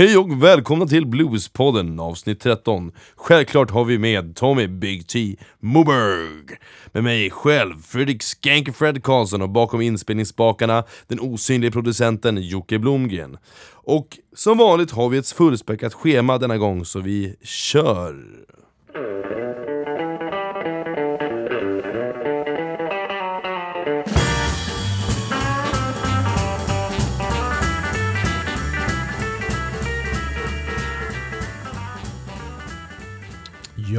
Hej och välkomna till Bluespodden avsnitt 13. Självklart har vi med Tommy Big T Moberg. Med mig själv, Fredrik Skanker Fred Karlsson och bakom inspelningsspakarna den osynliga producenten Jocke Blomgren. Och som vanligt har vi ett fullspäckat schema denna gång så vi kör!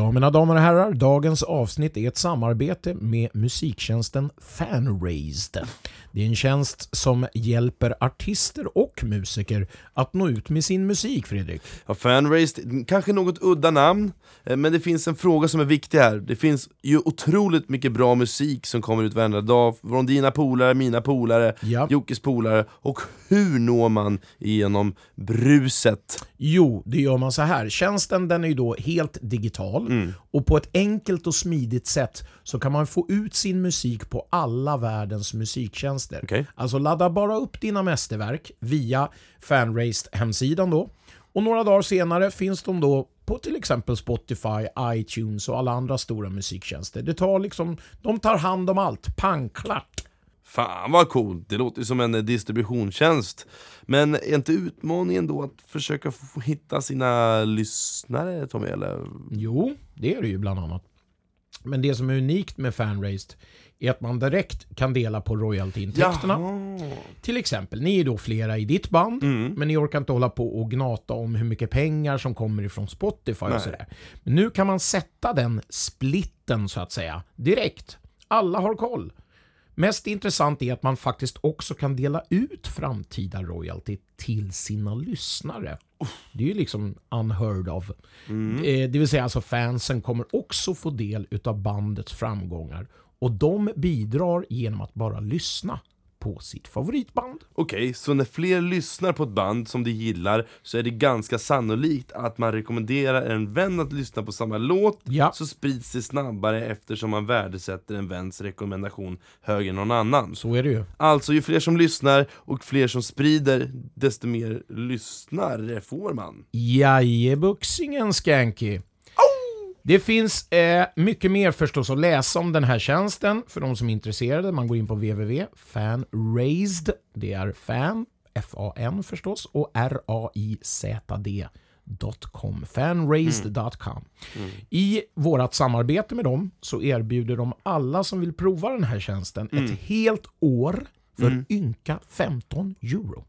Ja, mina damer och herrar, dagens avsnitt är ett samarbete med musiktjänsten Fanraised. Det är en tjänst som hjälper artister och musiker att nå ut med sin musik, Fredrik. Ja, Fanraised, kanske något udda namn, eh, men det finns en fråga som är viktig här. Det finns ju otroligt mycket bra musik som kommer ut varenda dag, från dina polare, mina polare, Ja. Jockes polare, och hur når man igenom bruset? Jo, det gör man så här. Tjänsten den är ju då helt digital och på ett enkelt och smidigt sätt så kan man få ut sin musik på alla världens musiktjänster. Okej. Alltså ladda bara upp dina mästerverk via Fanraised-hemsidan då. Och några dagar senare finns de då på till exempel Spotify, iTunes och alla andra stora musiktjänster. Det tar liksom, de tar hand om allt. Pang, klart. Fan vad coolt, det låter ju som en eh, distributionstjänst. Men är inte utmaningen då att försöka hitta sina lyssnare Tommy? Eller? Jo, det är det ju bland annat. Men det som är unikt med Fanraised är att man direkt kan dela på royaltyintäkterna. Till exempel, ni är då flera i ditt band, Mm. men ni orkar inte hålla på och gnata om hur mycket pengar som kommer ifrån Spotify Nej. och sådär. Men nu kan man sätta den splitten så att säga, direkt. Alla har koll. Mest intressant är att man faktiskt också kan dela ut framtida royalty till sina lyssnare. Det är ju liksom unheard of. Eh, Det vill säga alltså fansen kommer också få del utav bandets framgångar och de bidrar genom att bara lyssna på sitt favoritband. Okej, så när fler lyssnar på ett band som de gillar så är det ganska sannolikt att man rekommenderar en vän att lyssna på samma låt Ja. så sprids det snabbare eftersom man värdesätter en väns rekommendation högre än någon annan. Så är det ju. Alltså, ju fler som lyssnar och fler som sprider, desto mer lyssnare får man. Jajebuxingen Skanky. Det finns eh, mycket mer förstås att läsa om den här tjänsten för de som är intresserade. Man går in på www.fanraised, det är fan, F-A-N förstås, och R-A-I-Z-D.com. Fanraised.com. I vårt samarbete med dem så erbjuder de alla som vill prova den här tjänsten ett helt år för ynka 15 euro.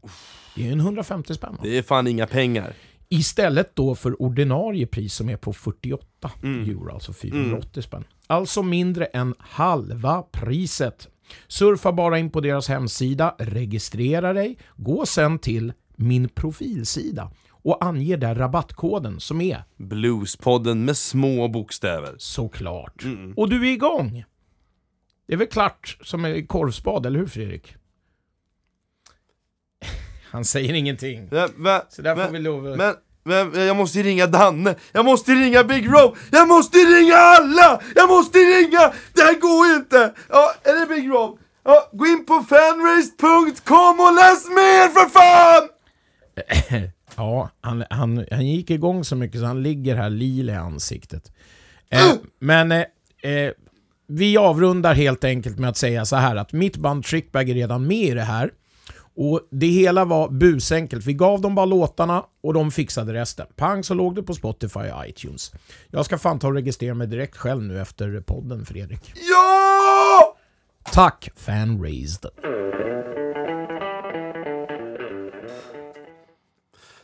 Det är en 150 spänn. Det är fan inga pengar. Istället då för ordinarie pris som är på 48 euro, alltså 480 spänn. Alltså mindre än halva priset. Surfa bara in på deras hemsida, registrera dig, gå sen till min profilsida och ange där rabattkoden som är Bluespodden med små bokstäver. såklart. Och du är igång! Det är väl klart som en korvspad, eller hur Fredrik? Han säger ingenting. Ja, va, Så där får men, vi lov att- men, men, jag måste ringa Danne, jag måste ringa Big Rob, jag måste ringa alla! Jag måste ringa! Det här går inte! Ja, är det Big Rob? Ja, gå in på fanraised.com och läs mer för fan! Ja, han, han, han gick igång så mycket så han ligger här lila i ansiktet. Eh, men eh, eh, vi avrundar helt enkelt med att säga så här att mitt band Trickbag är redan med i det här. Och det hela var busenkelt. Vi gav dem bara låtarna och de fixade resten. Pang så låg det på Spotify och iTunes. Jag ska fan ta och registrera mig direkt själv nu efter podden Fredrik. Ja! Tack Fanraised.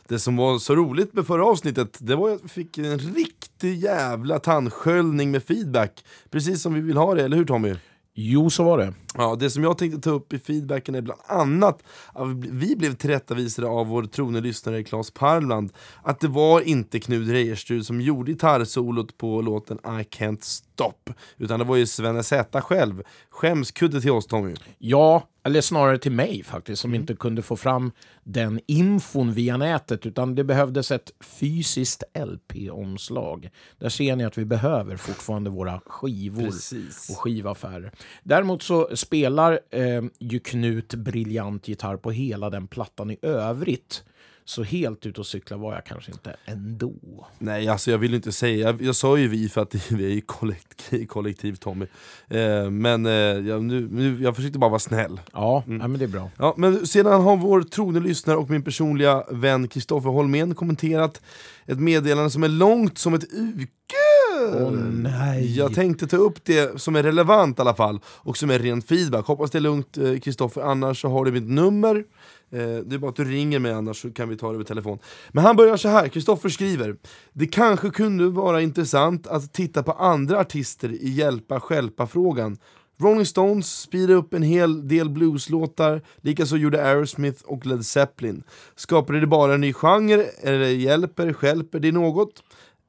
Det som var så roligt med förra avsnittet, det var att vi fick en riktig jävla tandsköljning med feedback. Precis som vi vill ha det, eller hur Tommy? Jo, så var det. Ja, det som jag tänkte ta upp i feedbacken är bland annat att vi blev tillrättavisade av vår trogne lyssnare Claes Parmland att det var inte Knud Rejerstud som gjorde gitarrsolot på låten I Can't Stop utan det var ju Svenne Z själv. Skämskudde till oss Tommy. Ja, eller snarare till mig faktiskt, som inte kunde få fram den infon via nätet, utan det behövdes ett fysiskt LP-omslag. Där ser ni att vi behöver fortfarande våra skivor Precis. och skivaffärer. Däremot så spelar eh, ju Knut briljant gitarr på hela den plattan i övrigt. Så helt ute och cykla var jag kanske inte ändå. Nej, alltså jag vill inte säga, jag, jag sa ju vi för att vi är ju kollektiv, kollektiv Tommy. Eh, men eh, jag, nu, nu, jag försökte bara vara snäll. Ja, ja men det är bra. Ja, men sedan har vår trogne lyssnare och min personliga vän Kristoffer Holmén kommenterat ett meddelande som är långt som ett uke. Åh, nej. Jag tänkte ta upp det som är relevant i alla fall, och som är ren feedback. Hoppas det är lugnt eh, Kristoffer, annars så har du mitt nummer. Eh, Det är bara att du ringer mig annars så kan vi ta det över telefon. Men han börjar så här. Kristoffer skriver Det kanske kunde vara intressant att titta på andra artister i hjälpa stjälpa-frågan. Rolling Stones speedade upp en hel del blueslåtar, likaså gjorde Aerosmith och Led Zeppelin. Skapade det bara en ny genre, eller hjälper, stjälper det något?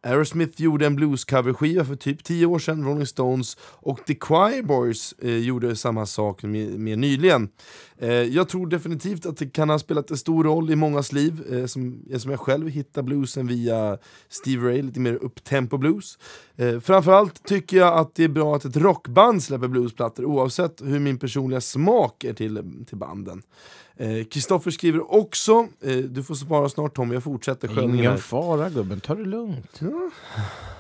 Aerosmith gjorde en bluescoverskiva för typ 10 år sedan, Rolling Stones och The Choir Boys eh, gjorde samma sak mer, mer nyligen. Eh, jag tror definitivt att det kan ha spelat en stor roll i mångas liv, eh, som, som jag själv hittade bluesen via Steve Ray, lite mer upptempo blues. Eh, framförallt tycker jag att det är bra att ett rockband släpper bluesplattor oavsett hur min personliga smak är till, till banden. Eh, Kristoffer skriver också, eh, du får svara snart Tommy, jag fortsätter sköningen Ingen fara gubben, ta det lugnt.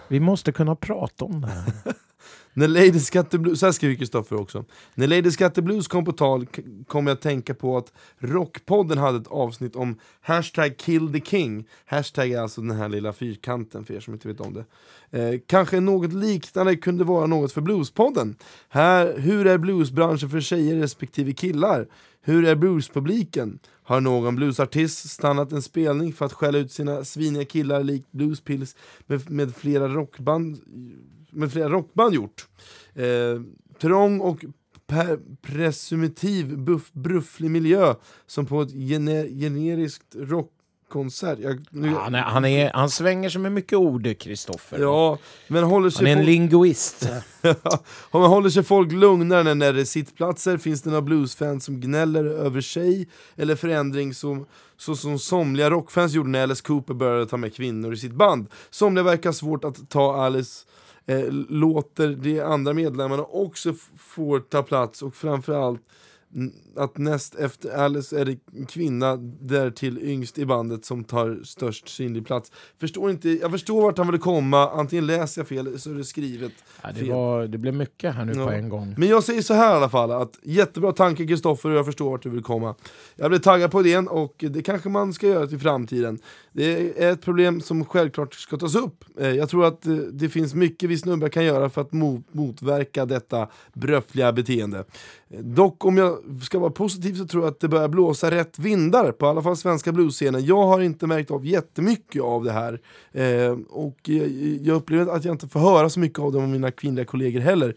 Vi måste kunna prata om det här. När Lady Scatter Blues, så här skriver Kristoffer också. När Lady Scatter Blues kom på tal kom jag att tänka på att Rockpodden hade ett avsnitt om hashtag kill the king. Hashtag är alltså den här lilla fyrkanten för er som inte vet om det. Eh, kanske något liknande kunde vara något för Bluespodden. Här, hur är bluesbranschen för tjejer respektive killar? Hur är bluespubliken? Har någon bluesartist stannat en spelning för att skälla ut sina sviniga killar likt Bluespills med, med flera rockband med flera rockband gjort. Eh, trång och per, presumitiv buff, brufflig miljö som på ett gener, generiskt rockkonsert. Jag, nu, han, är, han, är, han svänger sig med mycket ord, Kristoffer. ja, men håller Han är en folk, linguist. men håller sig folk lugnare när det är sittplatser? Finns det några bluesfans som gnäller över sig eller förändring som så som somliga rockfans gjorde när Alice Cooper började ta med kvinnor i sitt band. Somliga verkar svårt att ta Alice eh, låter de andra medlemmarna också f- får ta plats och framförallt att näst efter Alice är det kvinna därtill yngst i bandet som tar störst synlig plats. Förstår inte, jag förstår vart han ville komma, antingen läser jag fel så är det skrivet Ja, det, fel. var, det blev mycket här nu Ja. på en gång. Men jag säger så här i alla fall, att jättebra tanke Kristoffer och jag förstår vart du vill komma. Jag blir taggad på idén och det kanske man ska göra till framtiden. Det är ett problem som självklart ska tas upp. Eh, jag tror att eh, det finns mycket vi snubbar kan göra för att motverka detta bröffliga beteende. Eh, dock om jag ska vara positiv så tror jag att det börjar blåsa rätt vindar på i alla fall svenska bluesscenen. Jag har inte märkt av jättemycket av det här. Och jag, upplever att jag inte får höra så mycket av det av mina kvinnliga kollegor heller.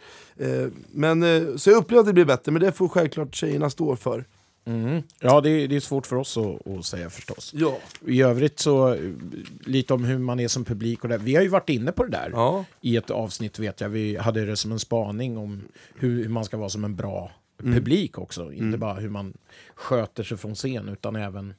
Men, så jag upplever att det blir bättre, men det får självklart tjejerna stå för. Mm. Ja, det, är- det är svårt för oss att, att säga förstås. Ja. I övrigt så, lite om hur man är som publik och det. Vi har ju varit inne på det där Ja. i ett avsnitt vet jag. Vi hade det som en spaning om hur, hur man ska vara som en bra publik också. Inte bara hur man sköter sig från scen utan även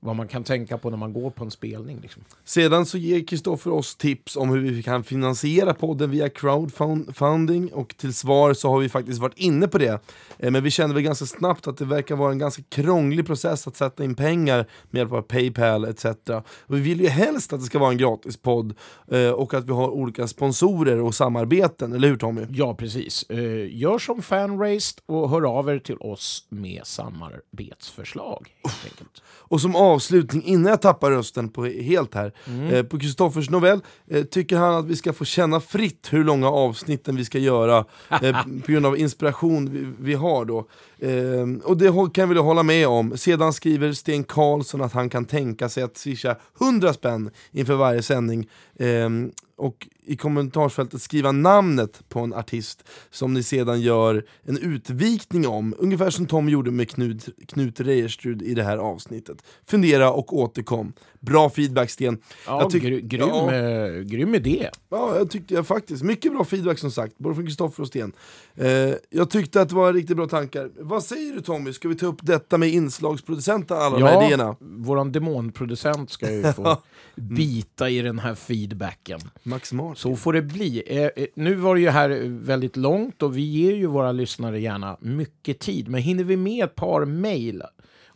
vad man kan tänka på när man går på en spelning. Liksom. Sedan så ger Kristoffer oss tips om hur vi kan finansiera podden via crowdfunding och till svar så har vi faktiskt varit inne på det. Eh, Men vi kände väl ganska snabbt att det verkar vara en ganska krånglig process att sätta in pengar med hjälp av Paypal etc. Och vi vill ju helst att det ska vara en gratis podd eh, och att vi har olika sponsorer och samarbeten, eller hur Tommy? Ja, precis. Eh, gör som Fanraised och hör av er till oss med samarbetsförslag. Helt enkelt. Och som avslutning, innan jag tappar rösten på helt här, eh, på Kristoffers novell, eh, tycker han att vi ska få känna fritt hur långa avsnitten vi ska göra eh, på grund av inspiration vi, vi har då. Ehm, och det kan jag väl hålla med om. Sedan skriver Sten Karlsson att han kan tänka sig att swisha 100 spänn inför varje sändning. Ehm, och i kommentarsfältet skriva namnet på en artist som ni sedan gör en utvikning om, ungefär som Tom gjorde med Knut, Knut Rejerstrud i det här avsnittet. Fundera och återkom. Bra feedback Sten. Ja, gry, grym, ja. eh, grym idé. Ja, jag tyckte jag faktiskt. Mycket bra feedback som sagt, både från Kristoffer och Sten. Eh, jag tyckte att det var riktigt bra tankar. Vad säger du Tommy, ska vi ta upp detta med inslagsproducenter, alla de här idéerna? våran demonproducent ska ju få bita i den här feedbacken. Max. Så får det bli. Eh, eh, nu var det ju här väldigt långt och vi ger ju våra lyssnare gärna mycket tid. Men hinner vi med ett par mejl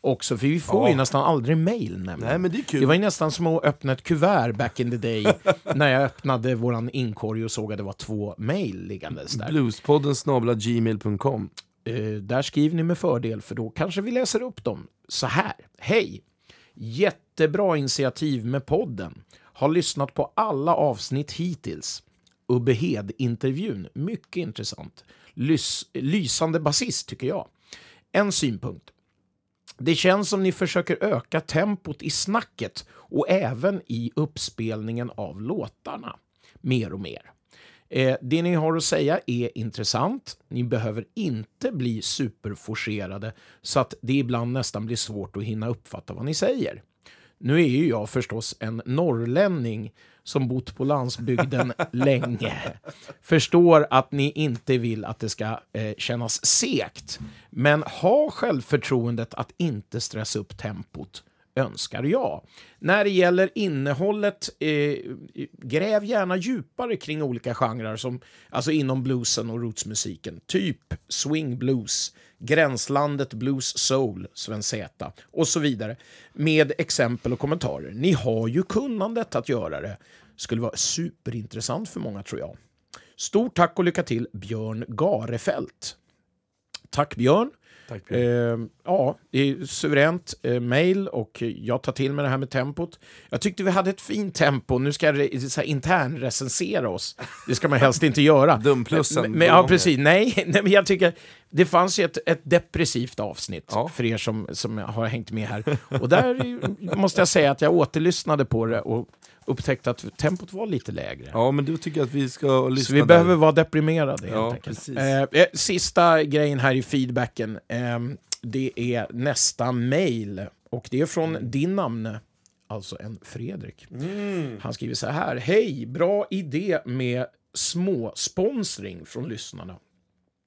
också, för vi får ju Ja. nästan aldrig mail nämligen. Nej, men det är kul. Det var ju nästan som att öppna ett kuvert back in the day när jag öppnade våran inkorg och såg att det var två mail liggandes där. Bluespodden snabla gmail.com. Eh, där skriver ni med fördel, för då kanske vi läser upp dem så här. Hej! Jättebra initiativ med podden. Har lyssnat på alla avsnitt hittills. Ubbehed-intervjun, mycket intressant. Lys lysande basist, tycker jag. En synpunkt. Det känns som ni försöker öka tempot i snacket och även i uppspelningen av låtarna mer och mer. Eh, det ni har att säga är intressant. Ni behöver inte bli superforcerade så att det ibland nästan blir svårt att hinna uppfatta vad ni säger. Nu är ju jag förstås en norrlänning som bott på landsbygden länge. Förstår att ni inte vill att det ska eh, kännas segt. Men ha självförtroendet att inte stressa upp tempot önskar jag. När det gäller innehållet, eh, gräv gärna djupare kring olika genrer, som, alltså inom bluesen och rootsmusiken. Typ swing blues, gränslandet blues soul, Sven Z och så vidare. Med exempel och kommentarer. Ni har ju kunnandet att göra det. Skulle vara superintressant för många tror jag. Stort tack och lycka till, Björn Garefelt. Tack Björn. Tack, Eh, ja, det är suveränt eh, mail och jag tar till mig det här med tempot. Jag tyckte vi hade ett fint tempo. Nu ska jag re- här, intern recensera oss. Det ska man helst inte göra. Dumplussen. Men, men, ja, precis. Nej, nej, men jag tycker det fanns ju ett, ett depressivt avsnitt Ja. för er som, som har hängt med här. Och där måste jag säga att jag återlyssnade på det och upptäckte att tempot var lite lägre. Ja, men då tycker att vi ska lyssna Så vi där. behöver vara deprimerade helt Ja, enkelt. Eh, eh, sista grejen här i feedbacken. ehm, det är nästa mail. Och det är från din namne, alltså en Fredrik. Han skriver så här. Hej, bra idé med småsponsring från lyssnarna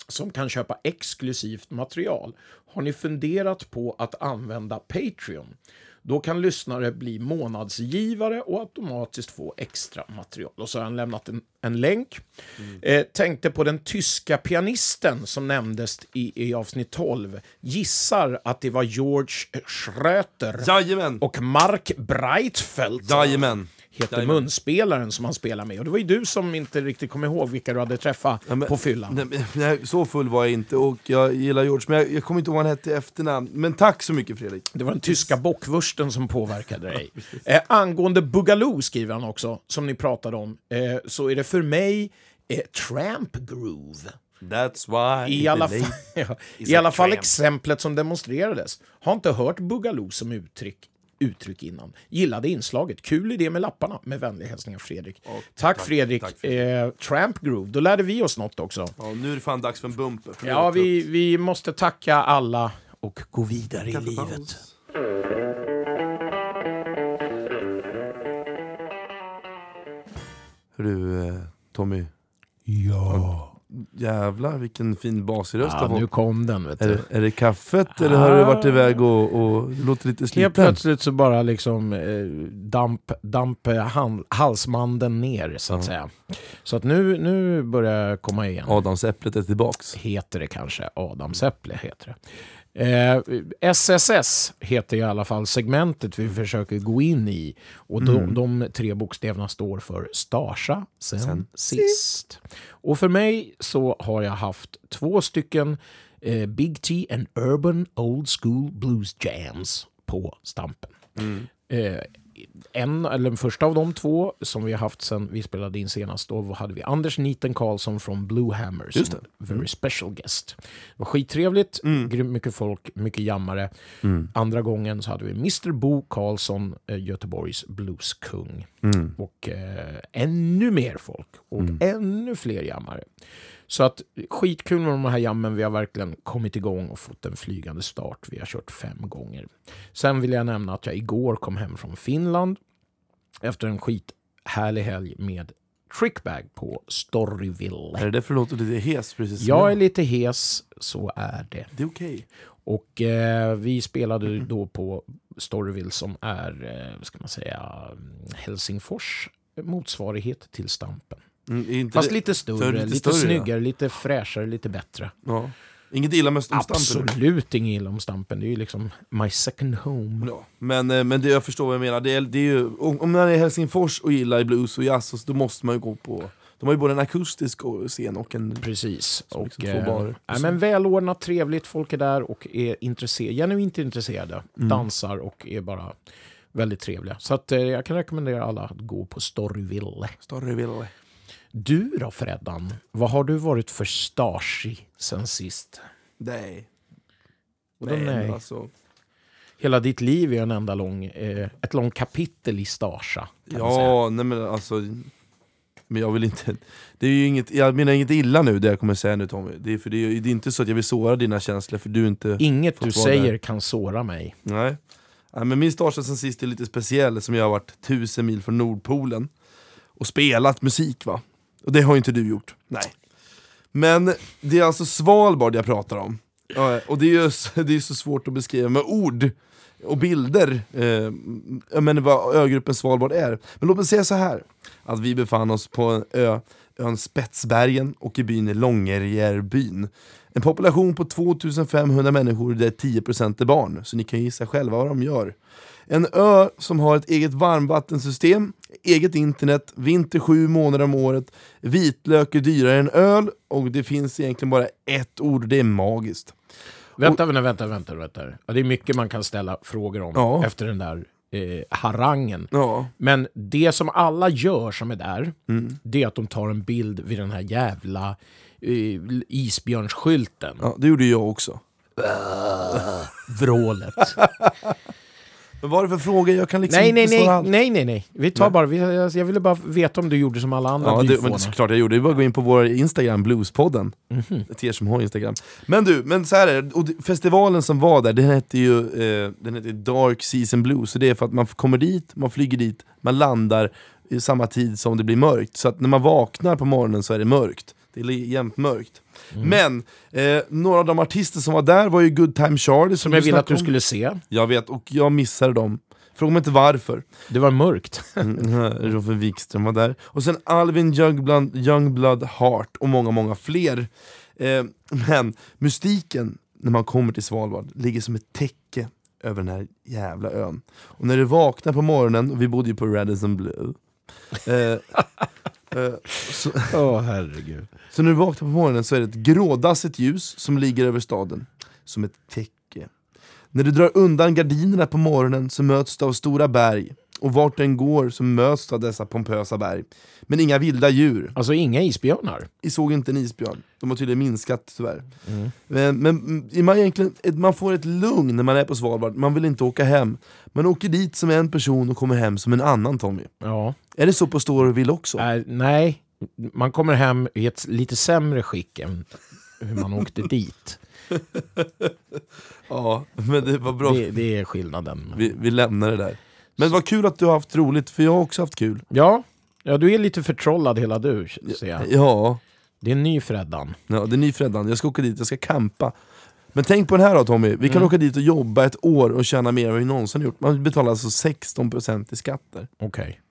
som kan köpa exklusivt material. Har ni funderat på att använda Patreon? Då kan lyssnare bli månadsgivare och automatiskt få extra material. Och så har han lämnat en, en länk. Eh, tänkte på den tyska pianisten som nämndes i, i avsnitt 12. Gissar att det var George Schröter Jajamän! och Mark Breitfeldt Jajamän! Heter Jajamän. munspelaren som han spelar med. Och det var ju du som inte riktigt kom ihåg vilka du hade träffat Ja, men- på fyllan. Nej, nej, så full var jag inte och jag gillar George, men jag, jag kommer inte ihåg vad han hette i efternamn. Men tack så mycket Fredrik. Det var den tyska bockwursten som påverkade dig. Eh, angående Boogaloo skriver han också, som ni pratade om, eh, så är det för mig eh, Tramp Groove. That's why I alla, fall, ja, I alla fall exemplet som demonstrerades. Har inte hört Boogaloo som uttryck, uttryck innan. Gillade inslaget. Kul idé med lapparna. Med vänliga hälsningar Fredrik. Ja, tack, tack, Fredrik. tack, Eh, Tramp Groove, då lärde vi oss något också. Ja, nu är det fan dags för en bumper. Förlåt, Ja, vi, vi måste tacka alla och gå vidare i livet. Hörru, eh, Tommy. Ja. Jävlar vilken fin basig röst du ja nu kom den. Vet Är du. är det kaffet eller har du varit iväg och, och låter lite Helt sliten? plötsligt så bara liksom eh, damp, damp halsmanden ner så att Ja. säga. Så att nu, nu börjar jag komma igen. Adamsäpplet är tillbaks. Heter det kanske. Adamsäpple heter det. Eh, SSS heter i alla fall segmentet vi försöker gå in i. Och de, Mm. de tre bokstäverna står för Starsa sen, Sen sist. Och för mig så har jag haft två stycken eh, Big T and Urban Old School Blues Jams på Stampen. Mm. Eh, en, eller den första av de två som vi har haft sen vi spelade in senast, då hade vi Anders Niten Karlsson från Blue Hammer Just som det. very special guest. Det var skittrevligt, Mm. grymt mycket folk, mycket jammare. Mm. Andra gången så hade vi Mr Bo Karlsson, eh, Göteborgs blueskung. Mm. Och eh, ännu mer folk och Mm. ännu fler jammare. Så att skitkul med de här jammen. Vi har verkligen kommit igång och fått en flygande start. Vi har kört fem gånger. Sen vill jag nämna att jag igår kom hem från Finland efter en skithärlig helg med Trickbag på Storyville. Är det därför du låter lite hes precis Jag är lite hes, så är det. Det är okej. Och eh, vi spelade då på Storyville som är, eh, ska man säga, Helsingfors motsvarighet till Stampen. Mm, Fast lite större, lite lite, större, ja. snyggare, lite fräschare, lite bättre. Ja. Inget illa med stampen. Absolut inget illa om Stampen. Det är ju liksom my second home. Ja, men, eh, men det, jag förstår vad jag menar. Det är, det är ju, om om man är i Helsingfors och gillar blues och jazz, så då måste man ju gå på... De har ju både en akustisk scen och en... Precis. Och, liksom eh, barer. nej, men välordnat, trevligt, folk är där och är intresserade, genuint intresserade. Mm. Dansar och är bara väldigt trevliga. Så att, eh, jag kan rekommendera alla att gå på Storyville. Storyville. Du då Freddan? Vad har du varit för stasi sen sist? Nej. Vadå men nej? Alltså, Hela ditt liv är en enda lång, eh, ett långt kapitel i Starsa. ja, nej men alltså... Men jag vill inte... Det är ju inget, jag menar inget illa nu, det jag kommer säga nu Tommy. Det är, för det är, det är inte så att jag vill såra dina känslor, för du inte... Inget du säger där. kan såra mig. Nej. Nej men min starta sen sist är lite speciell, som jag har varit tusen mil från Nordpolen och spelat musik va. Och det har ju inte du gjort. Nej. Men det är alltså Svalbard jag pratar om. Och det är ju det är så svårt att beskriva med ord och bilder, eh, menar vad ögruppen Svalbard är. Men låt mig säga så här att vi befann oss på en ö, ön Spetsbergen och i byn Långerjärbyn. En population på 2500 människor där 10% är barn, så ni kan gissa själva vad de gör. En ö som har ett eget varmvattensystem, eget internet, vinter sju månader om året, vitlök är dyrare än öl och det finns egentligen bara ett ord, det är magiskt. Vänta, vänta, vänta, vänta. vänta. Ja, det är mycket man kan ställa frågor om Ja. efter den där eh, harangen. Ja, Men det som alla gör som är där, Mm. det är att de tar en bild vid den här jävla isbjörnsskylten. ja det gjorde jag också. Vrålet. Men vad är det för fråga? Jag kan liksom nej, nej, nej, allt. nej, nej, nej. Vi tar Nej. bara, vi, jag jag ville bara veta om du gjorde som alla andra Ja, det, men såklart jag gjorde. Det är bara att gå in på vår Instagram, Bluespodden. Mhm. Till er som har Instagram. Men du, men så här är det. Och festivalen som var där, den hette ju eh, den hette Dark Season Blues. Så det är för att man kommer dit, man flyger dit, man landar i samma tid som det blir mörkt. Så att när man vaknar på morgonen så är det mörkt. Det är jämt mörkt. Mm. Men, eh, några av de artister som var där var ju Good Time Charlie Som jag ville att du om. skulle se. Jag vet, och jag missade dem. Fråga mig inte varför. Det var mörkt. Mm, Roffe Wikström var där. Och sen Alvin Youngblood, Youngblood Heart och många, många fler. Eh, men mystiken när man kommer till Svalbard ligger som ett täcke över den här jävla ön. Och när du vaknar på morgonen, och vi bodde ju på Radisson Blue, eh, så, Åh herregud. så när du vaknar på morgonen så är det ett grådassigt ljus som ligger över staden, som ett täcke. När du drar undan gardinerna på morgonen så möts du av stora berg, och vart den går så möts av dessa pompösa berg. Men inga vilda djur. Alltså inga isbjörnar. Vi såg inte en isbjörn, de har tydligen minskat tyvärr. Men, men mm, man, egentligen, man får ett lugn när man är på Svalbard, man vill inte åka hem. Man åker dit som en person och kommer hem som en annan Tommy. Ja. Är det så på Storyville också? Äh, nej, man kommer hem i ett lite sämre skick än hur man åkte dit. Ja, men det var bra. Det, det är skillnaden. Vi, vi lämnar det där. Men vad kul att du har haft roligt, för jag har också haft kul. Ja, ja, du är lite förtrollad hela du, ser jag. Ja, Det är en ny Freddan. ja det är ny Freddan, jag ska åka dit, jag ska campa. Men tänk på den här då Tommy, vi kan åka dit och jobba ett år och tjäna mer än vi någonsin gjort. Man betalar alltså 16% i skatter. Okej.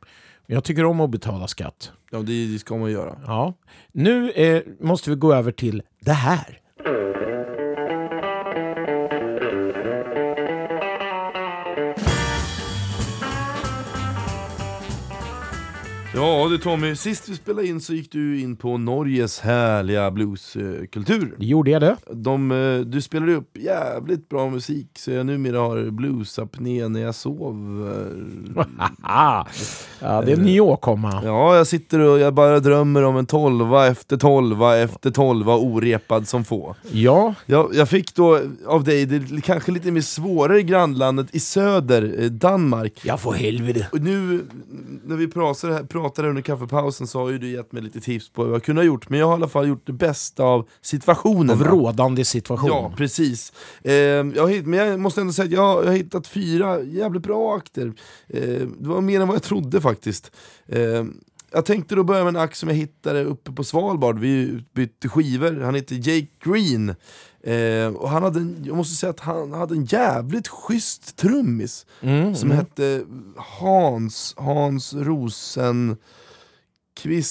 Jag tycker om att betala skatt. Ja, det, det ska man göra. Ja. Nu eh, måste vi gå över till det här. Ja du Tommy, sist vi spelade in så gick du in på Norges härliga blueskultur. Det gjorde jag det. De, eh, du spelade upp jävligt bra musik, så jag numera har bluesapné när jag sover. Ja, det är en ny åkomma. Ja, jag sitter och jag bara drömmer om en tolva efter tolva efter tolva orepad som få. Ja, Jag, jag fick då av dig det kanske lite mer svårare grannlandet i söder, eh, Danmark. jag får helvete. Och nu när vi pratade, pratade under kaffepausen så har ju du gett mig lite tips på vad jag kunde ha gjort, men jag har i alla fall gjort det bästa av situationen. Av rådande situation. Ja, precis. Eh, jag men jag måste ändå säga att jag, jag har hittat fyra jävligt bra akter. Eh, det var mer än vad jag trodde faktiskt. Eh, jag tänkte då börja med en akt som jag hittade uppe på Svalbard, vi utbytte skivor. Han heter Jake Green. Eh, och han hade en, jag måste säga att han hade en jävligt schysst trummis Mm, som hette Hans, Hans Rosenqvist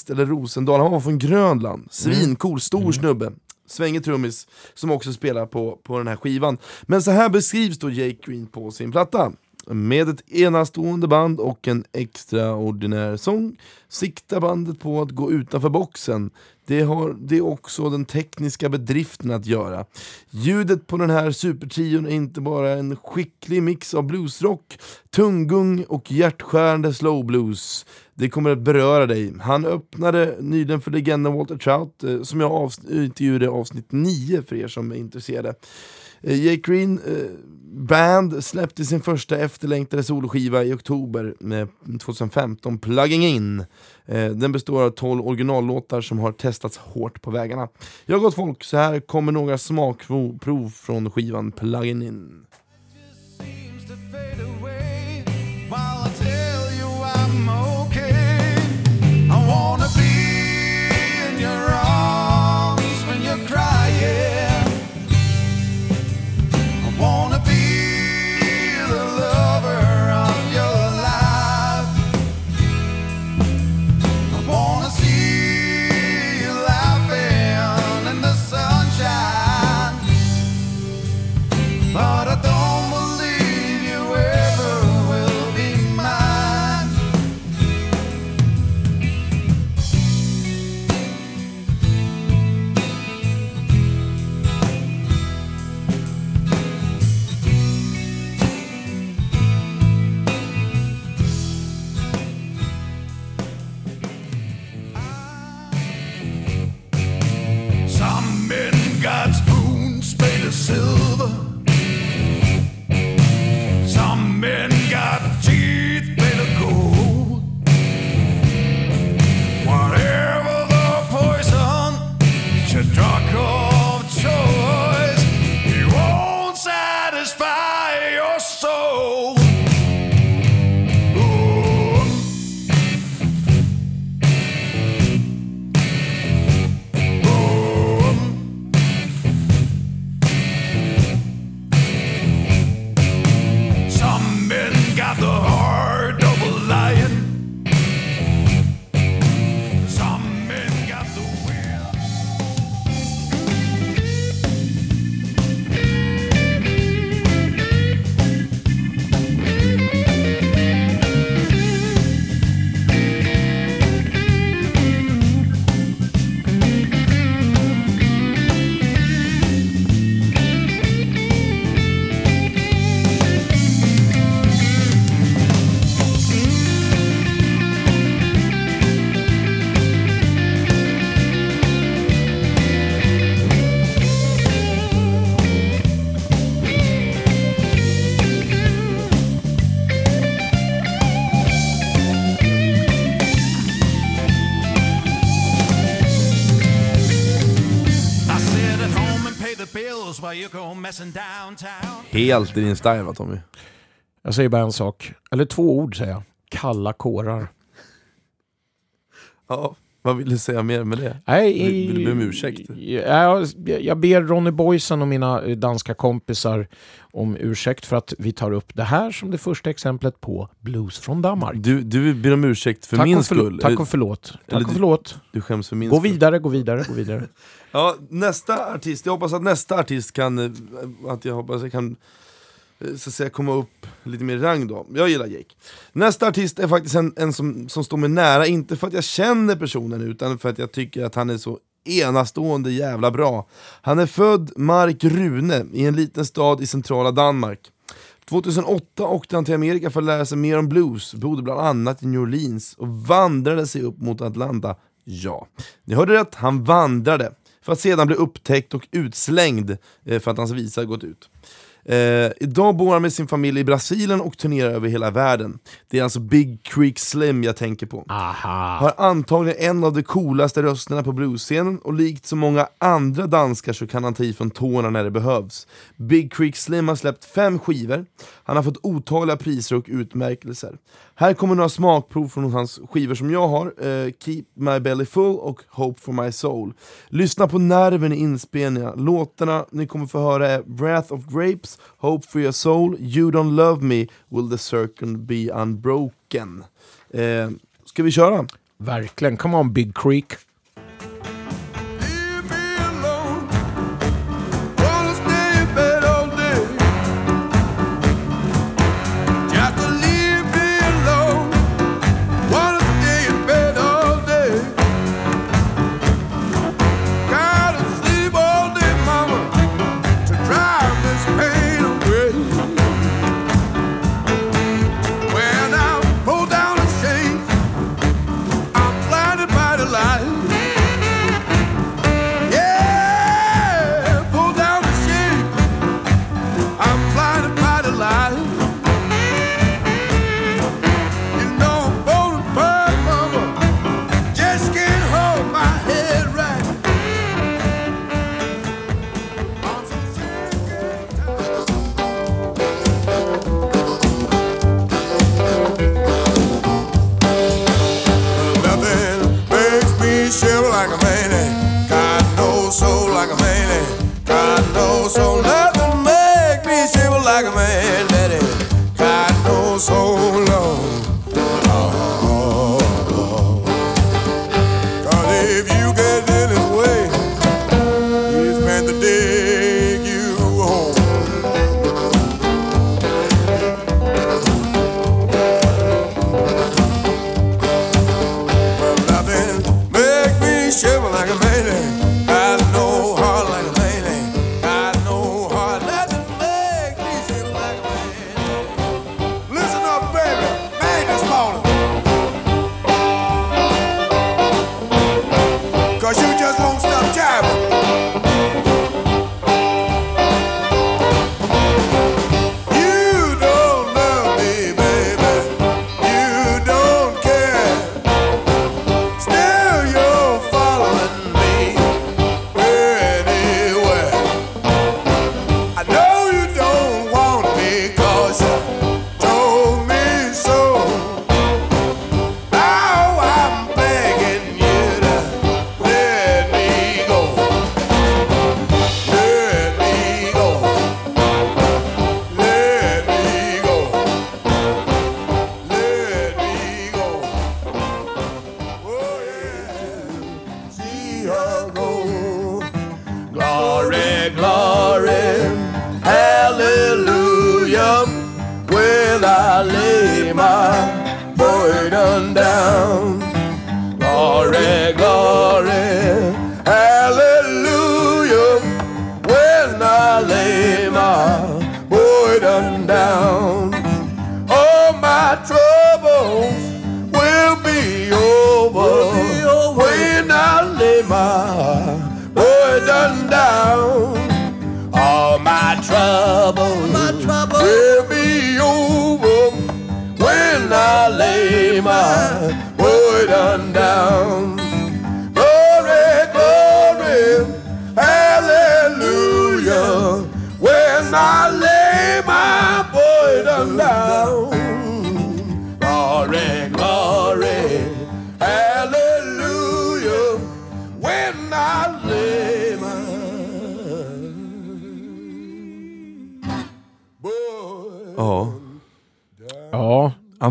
eller Rosendal, han var från Grönland. Svincool, stor snubbe. svängig trummis, som också spelar på, på den här skivan. Men så här beskrivs då Jake Green på sin platta. Med ett enastående band och en extraordinär sång siktar bandet på att gå utanför boxen. Det har det också den tekniska bedriften att göra. Ljudet på den här supertrion är inte bara en skicklig mix av bluesrock, tunggung och hjärtskärande slowblues. Det kommer att beröra dig. Han öppnade nyligen för legenden Walter Trout, eh, som jag intervjuade avsnitt 9 för er som är intresserade. Eh, Jake Green eh, Band släppte sin första efterlängtade soloskiva i oktober med 2015, Plugging In. Eh, den består av 12 originallåtar som har testats hårt på vägarna. Jag gott folk, så här kommer några smakprov från skivan Plugging In. Helt i din style va Tommy? Jag säger bara en sak, eller två ord säger jag. Kalla kårar. Ja, vad vill du säga mer med det? Nej, vill, vill du be om ursäkt? Jag, jag ber Ronny Boysen och mina eh, danska kompisar om ursäkt för att vi tar upp det här som det första exemplet på blues från Danmark. Du, du ber om ursäkt för tack min skull? Tack och förlåt. Tack och förlåt. Du, du skäms för min gå skull? Vidare, gå vidare, gå vidare. ja, nästa artist, jag hoppas att nästa artist kan, eh, att jag hoppas jag kan Eh, så att säga komma upp lite mer i rang då. Jag gillar Jake. Nästa artist är faktiskt en, en som, som står mig nära, inte för att jag känner personen utan för att jag tycker att han är så enastående jävla bra. Han är född Mark Rune i en liten stad i centrala Danmark. 2008 åkte han till Amerika för att lära sig mer om blues, bodde bland annat i New Orleans och vandrade sig upp mot Atlanta. Ja, ni hörde rätt, han vandrade. För att sedan bli upptäckt och utslängd eh, för att hans visa gått ut. Eh, idag bor han med sin familj i Brasilien och turnerar över hela världen. Det är alltså Big Creek Slim jag tänker på. Aha. Har antagligen en av de coolaste rösterna på bluesscenen och likt så många andra danskar så kan han ta i från tårna när det behövs. Big Creek Slim har släppt fem skivor, han har fått otaliga priser och utmärkelser. Här kommer några smakprov från hans skivor som jag har, eh, Keep My Belly Full och Hope For My Soul. Lyssna på nerven i inspelningarna, låtarna ni kommer få höra är Breath of Grapes, Hope For Your Soul, You Don't Love Me, Will The Circle Be Unbroken. Eh, ska vi köra? Verkligen, come on Big Creek.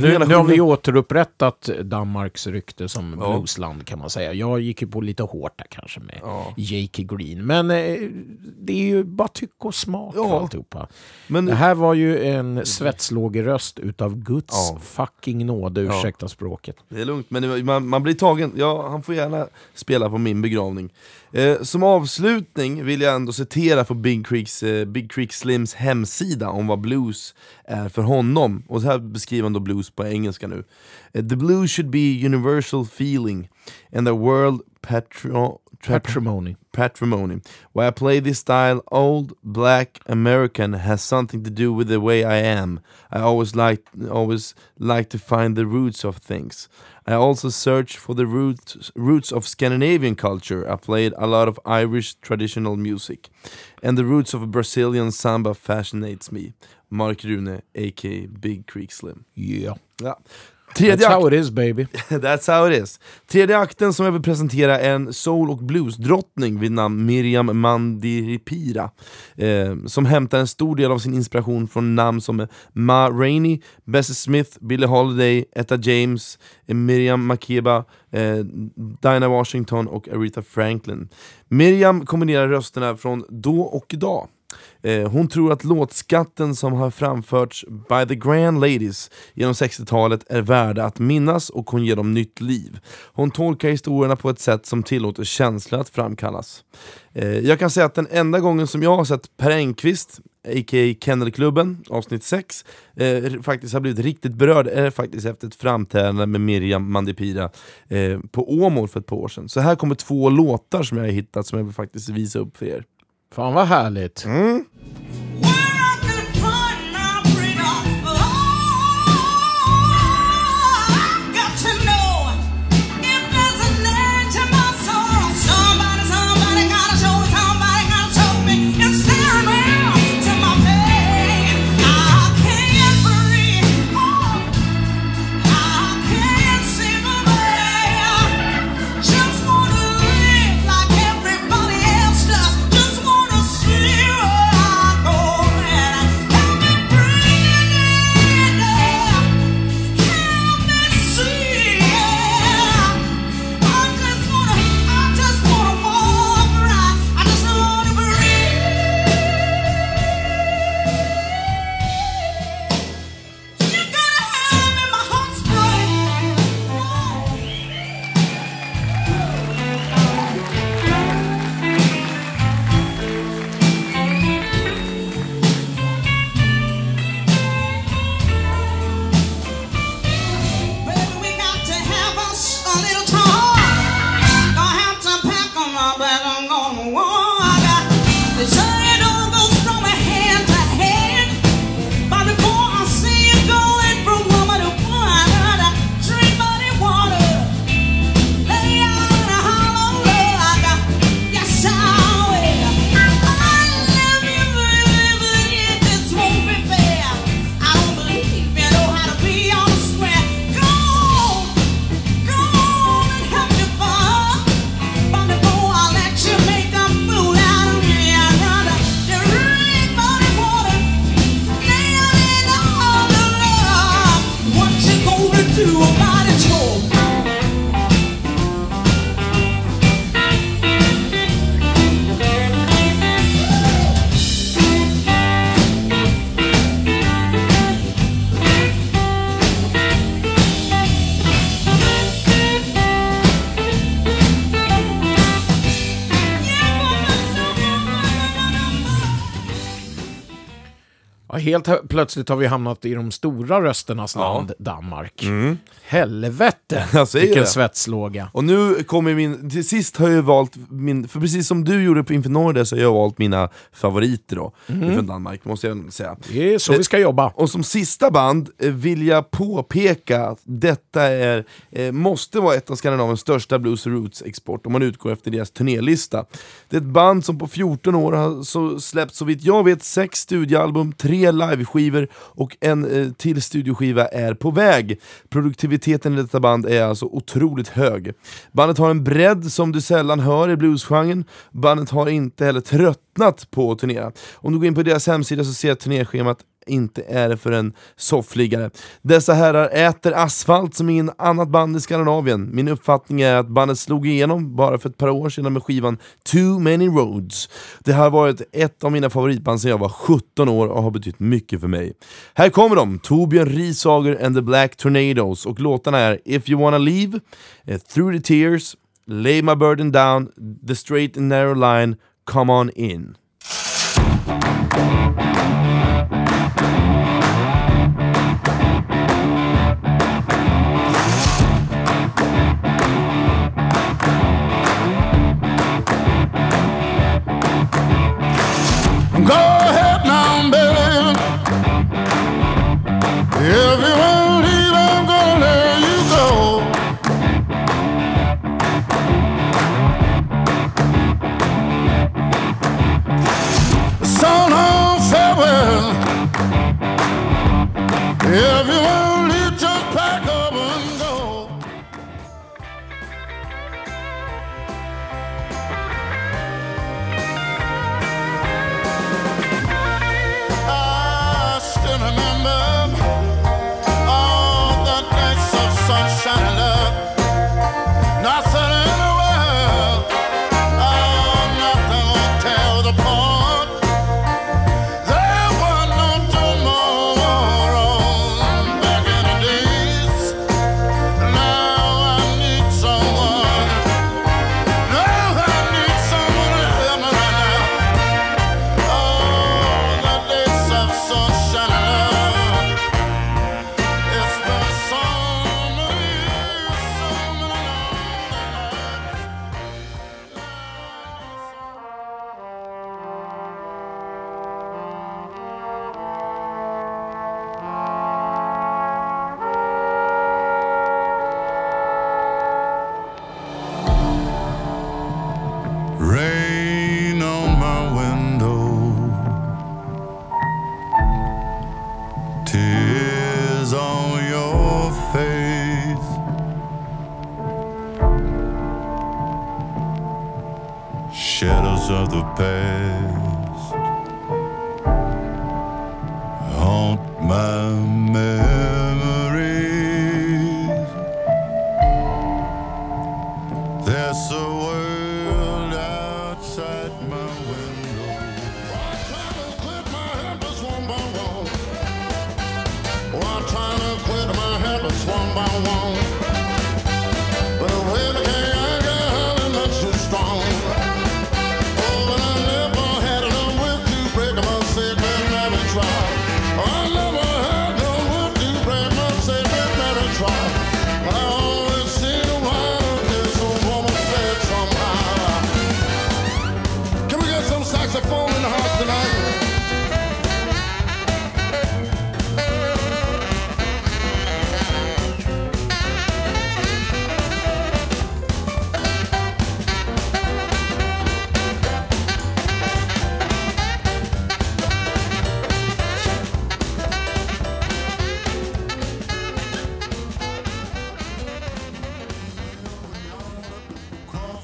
Nu, nu har vi återupprättat Danmarks rykte som Ja. bluesland kan man säga. Jag gick ju på lite hårt där kanske med Ja. Jakey Green. Men eh, det är ju bara tycke och smak Ja. alltihopa. Men Det här var ju en svetslågeröst utav Guds Ja. fucking nåde, Ja. ursäkta språket. Det är lugnt, men man, man blir tagen. Ja, han får gärna spela på min begravning. Eh, som avslutning vill jag ändå citera från Big Creeks, eh, Big Creek Slims hemsida om vad blues är för honom. Och så här beskriver han då blues på engelska nu. Eh, the blues should be universal feeling and the world patro... Patrimony. patrimony. Why I play this style, old black American, has something to do with the way I am. I always like always like to find the roots of things. I also search for the roots roots of Scandinavian culture. I played a lot of Irish traditional music, and the roots of Brazilian samba fascinates me. Mark Rune, a.k.a. Big Creek Slim. Yeah. Ja. Tredje That's how it is baby. That's how it is. Tredje akten som jag vill presentera är en soul och bluesdrottning vid namn Miriam Mandiripira eh, Som hämtar en stor del av sin inspiration från namn som Ma Rainey, Bessie Smith, Billie Holiday, Etta James, Miriam Makeba, eh, Dinah Washington och Aretha Franklin Miriam kombinerar rösterna från då och idag Eh, hon tror att låtskatten som har framförts by the Grand Ladies genom 60-talet är värda att minnas och hon ger dem nytt liv. Hon tolkar historierna på ett sätt som tillåter känslor att framkallas. Eh, jag kan säga att den enda gången som jag har sett Per Engqvist, a.k.a. Kennelklubben, avsnitt 6, eh, faktiskt har blivit riktigt berörd är faktiskt efter ett framträdande med Miriam Mandipira eh, på Åmål för ett par år sedan. Så här kommer två låtar som jag har hittat som jag vill faktiskt visa upp för er. Fan vad härligt. Mm. Helt plötsligt har vi hamnat i de stora rösternas Ja. land, Danmark. Helvete, Jag säger vilken det. svetslåga. Och nu kommer min, till sist har jag valt min, för precis som du gjorde på inför Norge så har jag valt mina favoriter då, från Danmark, måste jag säga. Det är så vi ska jobba. Och som sista band eh, vill jag påpeka att detta är, eh, måste vara ett av Skandinaviens största blues roots-export om man utgår efter deras turnélista. Det är ett band som på 14 år har så släppt så vitt jag vet sex studioalbum, tre liveskivor och en eh, till studioskiva är på väg. Produktiviteten i detta band är alltså otroligt hög. Bandet har en bredd som du sällan hör i bluesgenren. Bandet har inte heller tröttnat på att turnera. Om du går in på deras hemsida så ser jag turnéschemat inte är det för en soffliggare. Dessa herrar äter asfalt som ingen annat band i Skandinavien. Min uppfattning är att bandet slog igenom bara för ett par år sedan med skivan Too Many Roads. Det har varit ett av mina favoritband sedan jag var 17 år och har betytt mycket för mig. Här kommer de, Torbjörn Risager and the Black Tornadoes och låtarna är If You Wanna Leave, eh, Through the Tears, Lay My Burden Down, The Straight and Narrow Line, Come On In. If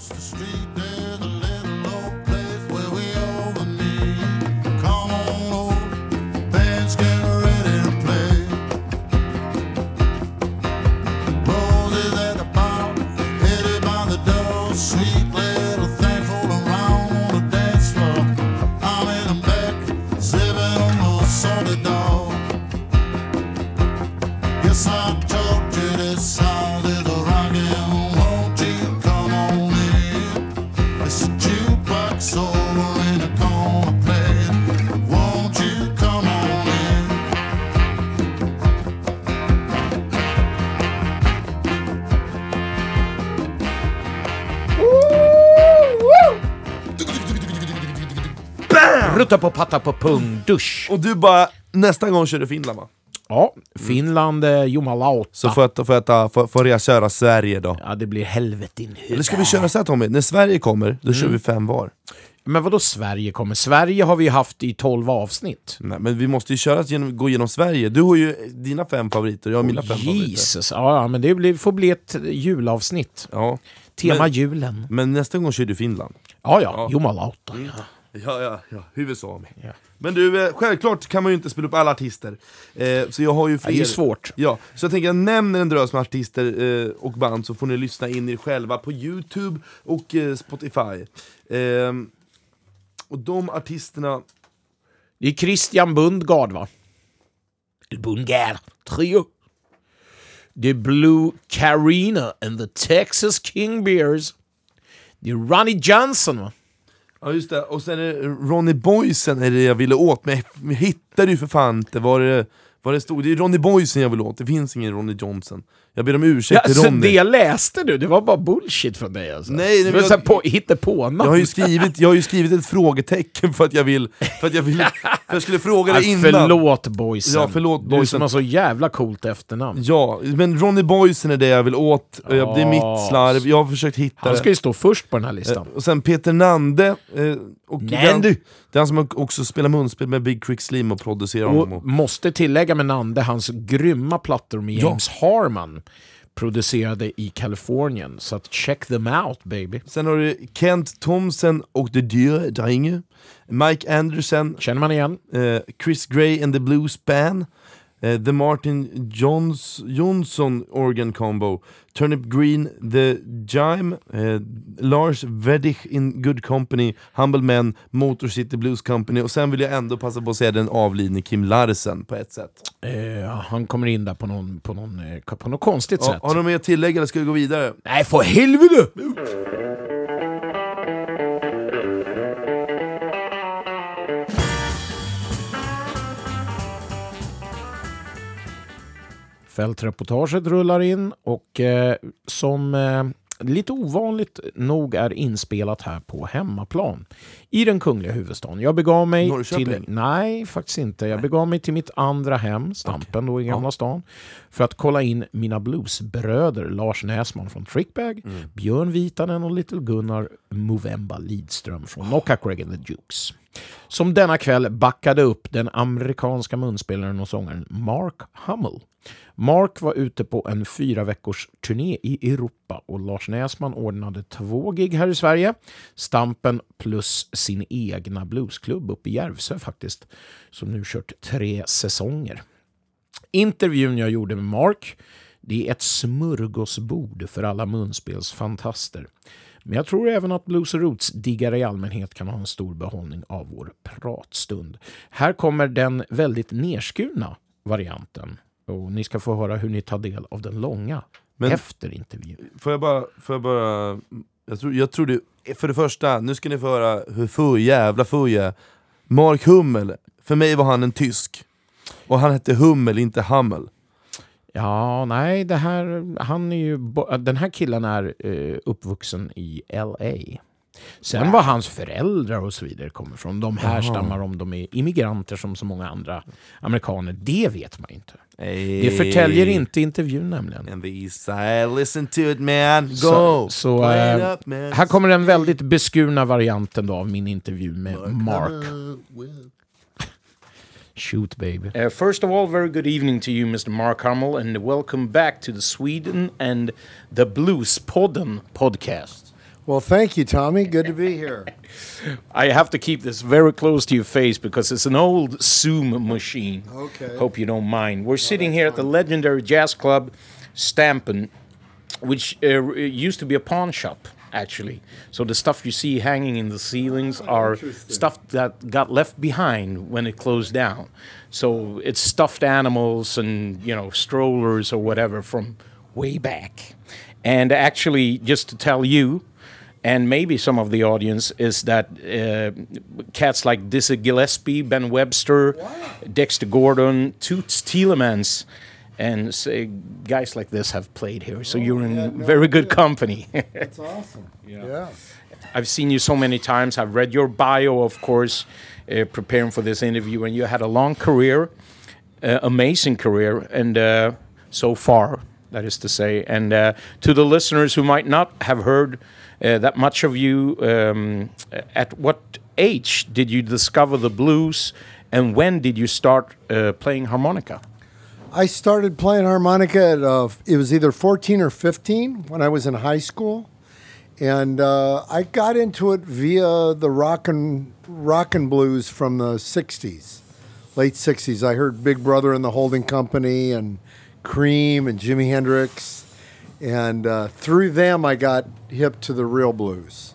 the street, there's På patta på pung, dusch. Och du bara, nästa gång kör du Finland va? Ja, Finland, eh, Jumalauta. Så får jag, får jag, ta, får, får jag köra Sverige då? Ja, det blir helvete in Eller ska vi köra så här Tommy, när Sverige kommer, då kör vi fem var. Men vad då Sverige kommer? Sverige har vi ju haft i 12 avsnitt. Nej, men vi måste ju köra genom, gå igenom Sverige. Du har ju dina fem favoriter, jag har mina fem favoriter. Jesus, ja, ja, men det blir, får bli ett julavsnitt. Ja. Tema Men- julen. Men nästa gång kör du Finland. Ja, ja, Jumalauta. Ja, ja, ja. Huvudsami. Ja. Men du, eh, självklart kan man ju inte spela upp alla artister. Eh, så jag har ju fler. det är svårt. Ja, så jag tänker jag nämner en drös med artister eh, och band så får ni lyssna in er själva på Youtube och eh, Spotify. Eh, och de artisterna... Det är Christian Bundgaard, va? Bundgaard Trio. Det är Blue Carina and the Texas King Bears. Det är Ronnie Johnson, va? Ja just det, och sen är det Ronny Boysen är det jag ville åt, men jag hittade ju för fan inte vad det, vad det stod. Det är Ronny Boysen jag vill åt, det finns ingen Ronny Johnson. Jag ber om ursäkt Ja, till så Ronny. det läste du, det var bara bullshit från dig alltså. Nej, nej, det var jag- på, hittepånamn. Jag har, ju skrivit, jag har ju skrivit ett frågetecken för att jag vill, för att jag vill, för jag skulle fråga dig innan. Förlåt boysen. Ja, förlåt, Du boysen. som har så jävla coolt efternamn. Ja, men Ronny Boysen är det jag vill åt, det är mitt slarv, jag har försökt hitta Han det. ska ju stå först på den här listan. Och sen Peter Nande, eh, och den, den som också spelar munspel med Big Quick Slim och producerar honom. Och Och, måste tillägga med Nande hans grymma plattor med James Harman producerade i Kalifornien. Så att check them out baby. sen har du Kent Thompson och The Dyre Dringe, Mike Anderson, Känner man igen? eh, Chris Gray and the Blues Band, eh, The Martin Johns, Johnson Organ Combo, Turnip Green, The Jime, eh, Lars Vedich in Good Company, Humble Men, Motor City Blues Company och sen vill jag ändå passa på att säga den avlidne Kim Larsen på ett sätt. Eh, han kommer in där på någon, på någon, eh, på något konstigt Ja, sätt. har du mer att tillägga eller ska vi gå vidare? Nej, för helvete! Fältreportaget rullar in och eh, som eh, lite ovanligt nog är inspelat här på hemmaplan i den kungliga huvudstaden. Jag begav mig Norrköping? till... Nej, faktiskt inte. Jag begav mig till mitt andra hem, Stampen då i Gamla stan, för att kolla in mina bluesbröder Lars Näsman från Trickbag, Björn Vitanen och Little Gunnar Movemba Lidström från Knockack and the Jukes. Som denna kväll backade upp den amerikanska munspelaren och sångaren Mark Hummel. Mark var ute på en fyra veckors turné i Europa och Lars Näsman ordnade två gig här i Sverige. Stampen plus sin egna bluesklubb uppe i Järvsö faktiskt, som nu kört tre säsonger. Intervjun jag gjorde med Mark, det är ett smörgåsbord för alla munspelsfantaster. Men jag tror även att Blues och Roots-diggare i allmänhet kan ha en stor behållning av vår pratstund. Här kommer den väldigt nerskurna varianten och ni ska få höra hur ni tar del av den långa Men- efter intervjun. Får jag bara, får jag bara... Jag tror, jag tror det, för det första, nu ska ni få höra hur full, jävla full jag. Mark Hummel, för mig var han en tysk. Och han hette Hummel, inte Hummel. Ja, nej, det här, han är ju, den här killen är eh, uppvuxen i LA. Sen var hans föräldrar och så vidare kommer från, de härstammar om de är immigranter som så många andra amerikaner, det vet man inte. Det förtäljer inte intervjun nämligen. And the east side, listen to it man, go! Så, så it eh, up, man. här kommer den väldigt beskurna varianten då av min intervju med Mark. Shoot baby. Uh, first of all, very good evening to you, Mr. Mark Hummel, and welcome back to the Sweden and the Blues Podden podcast. Well, thank you, Tommy. Good to be here. I have to keep this very close to your face because it's an old Zoom machine. Okay. Hope you don't mind. We're sitting here at the legendary jazz club Stampen, which uh, used to be a pawn shop, actually. So the stuff you see hanging in the ceilings are stuff that got left behind when it closed down. So it's stuffed animals and, you know, strollers or whatever from way back. And actually, just to tell you, and maybe some of the audience is that uh, cats like Dizzy Gillespie, Ben Webster, Dexter Gordon, Toots Tielemans, and say, guys like this have played here. So you're in yeah, no very good company. That's awesome. Yeah. I've seen you so many times. I've read your bio, of course. uh, preparing for this interview, and you had a long career, uh, amazing career, and uh, so far, that is to say. And uh, to the listeners who might not have heard uh, that much of you, um, at what age did you discover the blues, and when did you start uh, playing harmonica? I started playing harmonica at uh, it was either 14 or 15 when I was in high school, and uh, I got into it via the rock and rock and blues from the 60s, late 60s. I heard Big Brother and the Holding Company and Cream and Jimi Hendrix, and uh, through them I got hip to the real blues.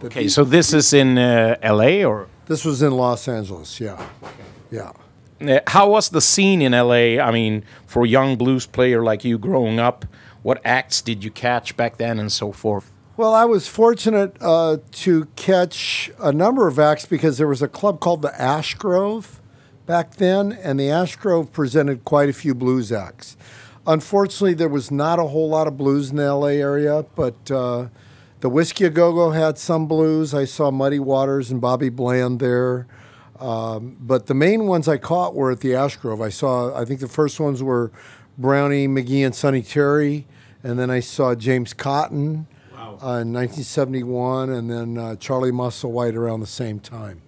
The Okay, so this is in uh, L.A. or this was in Los Angeles, yeah, yeah. Uh, how was the scene in LA? I mean, for a young blues player like you growing up, what acts did you catch back then and so forth? Well, I was fortunate uh, to catch a number of acts because there was a club called the Ash Grove back then, and the Ash Grove presented quite a few blues acts. Unfortunately, there was not a whole lot of blues in the LA area, but uh, the Whiskey A Go Go had some blues. I saw Muddy Waters and Bobby Bland there. Um, but the main ones I caught were at the Ash Grove. I saw, I think the first ones were Brownie McGee and Sonny Terry, and then I saw James Cotton uh, in 1971, and then uh, Charlie Musselwhite around the same time.